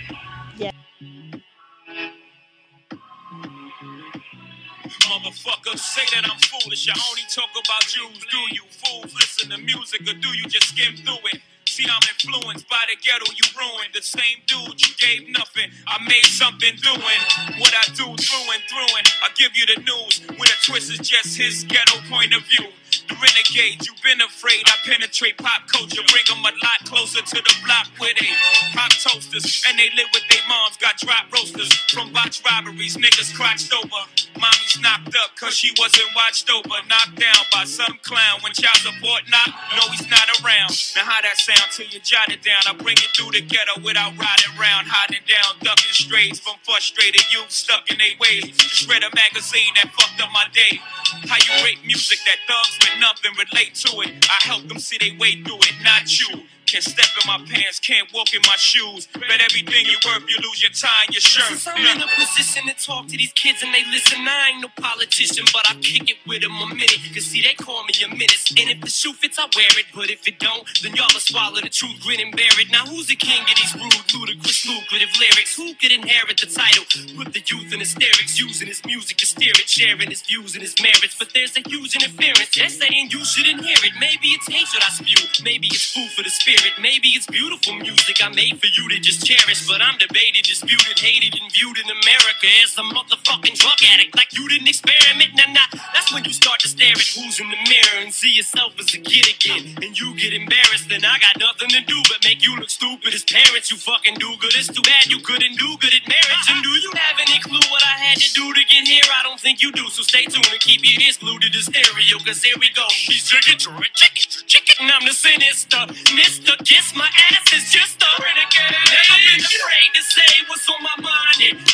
Motherfucker, say that I'm foolish. I only talk about Jews. Do you fools listen to music or do you just skim through it? See, I'm influenced by the ghetto you ruined. The same dude you gave nothing. I made something doing what I do through and through. And I give you the news with a twist is just his ghetto point of view. Renegade, you've been afraid. I penetrate pop culture, bring them a lot closer to the block where they pop toasters and they live with their moms. Got drop roasters from botch robberies, niggas crotched over. Mommy's knocked up cause she wasn't watched over. Knocked down by some clown when child support knock. No, he's not around. Now, how that sound till you jot it down? I bring it through the ghetto without riding round, hiding down, ducking strays from frustrated youth stuck in their ways. Just read a magazine that fucked up my day. How you rate music that thugs with nothing relate to it? I help them see they way through it, not you. Can't step in my pants, can't walk in my shoes. Bet everything you worth, you lose your tie and your shirt. Since I'm in a position to talk to these kids and they listen, I ain't no politician, but I kick it with them a minute. Cause see, they call me a menace. And if the shoe fits, I wear it. But if it don't, then y'all must swallow the truth, grin and bear it. Now who's the king of these rude, ludicrous, lucrative lyrics? Who could inherit the title? Put the youth in hysterics, using his music to steer it, sharing his views and his merits. But there's a huge interference. They're saying you shouldn't hear it. Maybe it's hatred I spew. Maybe it's food for the spirit. Maybe it's beautiful music I made for you to just cherish. But I'm debated, disputed, hated, and viewed in America as a motherfucking drug addict. Like you didn't experiment. Nah, nah. That's when you start to stare at who's in the mirror and see yourself as a kid again. And you get embarrassed. Then I got nothing to do but make you look stupid as parents. You fucking do good. It's too bad you couldn't do good at marriage. And do you have any clue what I had to do to get here? I don't think you do. So stay tuned and keep your ears glued to the stereo. Cause here we go. He's chicken, chicken, chicken, chicken. I'm the sinister just a. My ass is just a renegade. Never been afraid to say what's on my mind.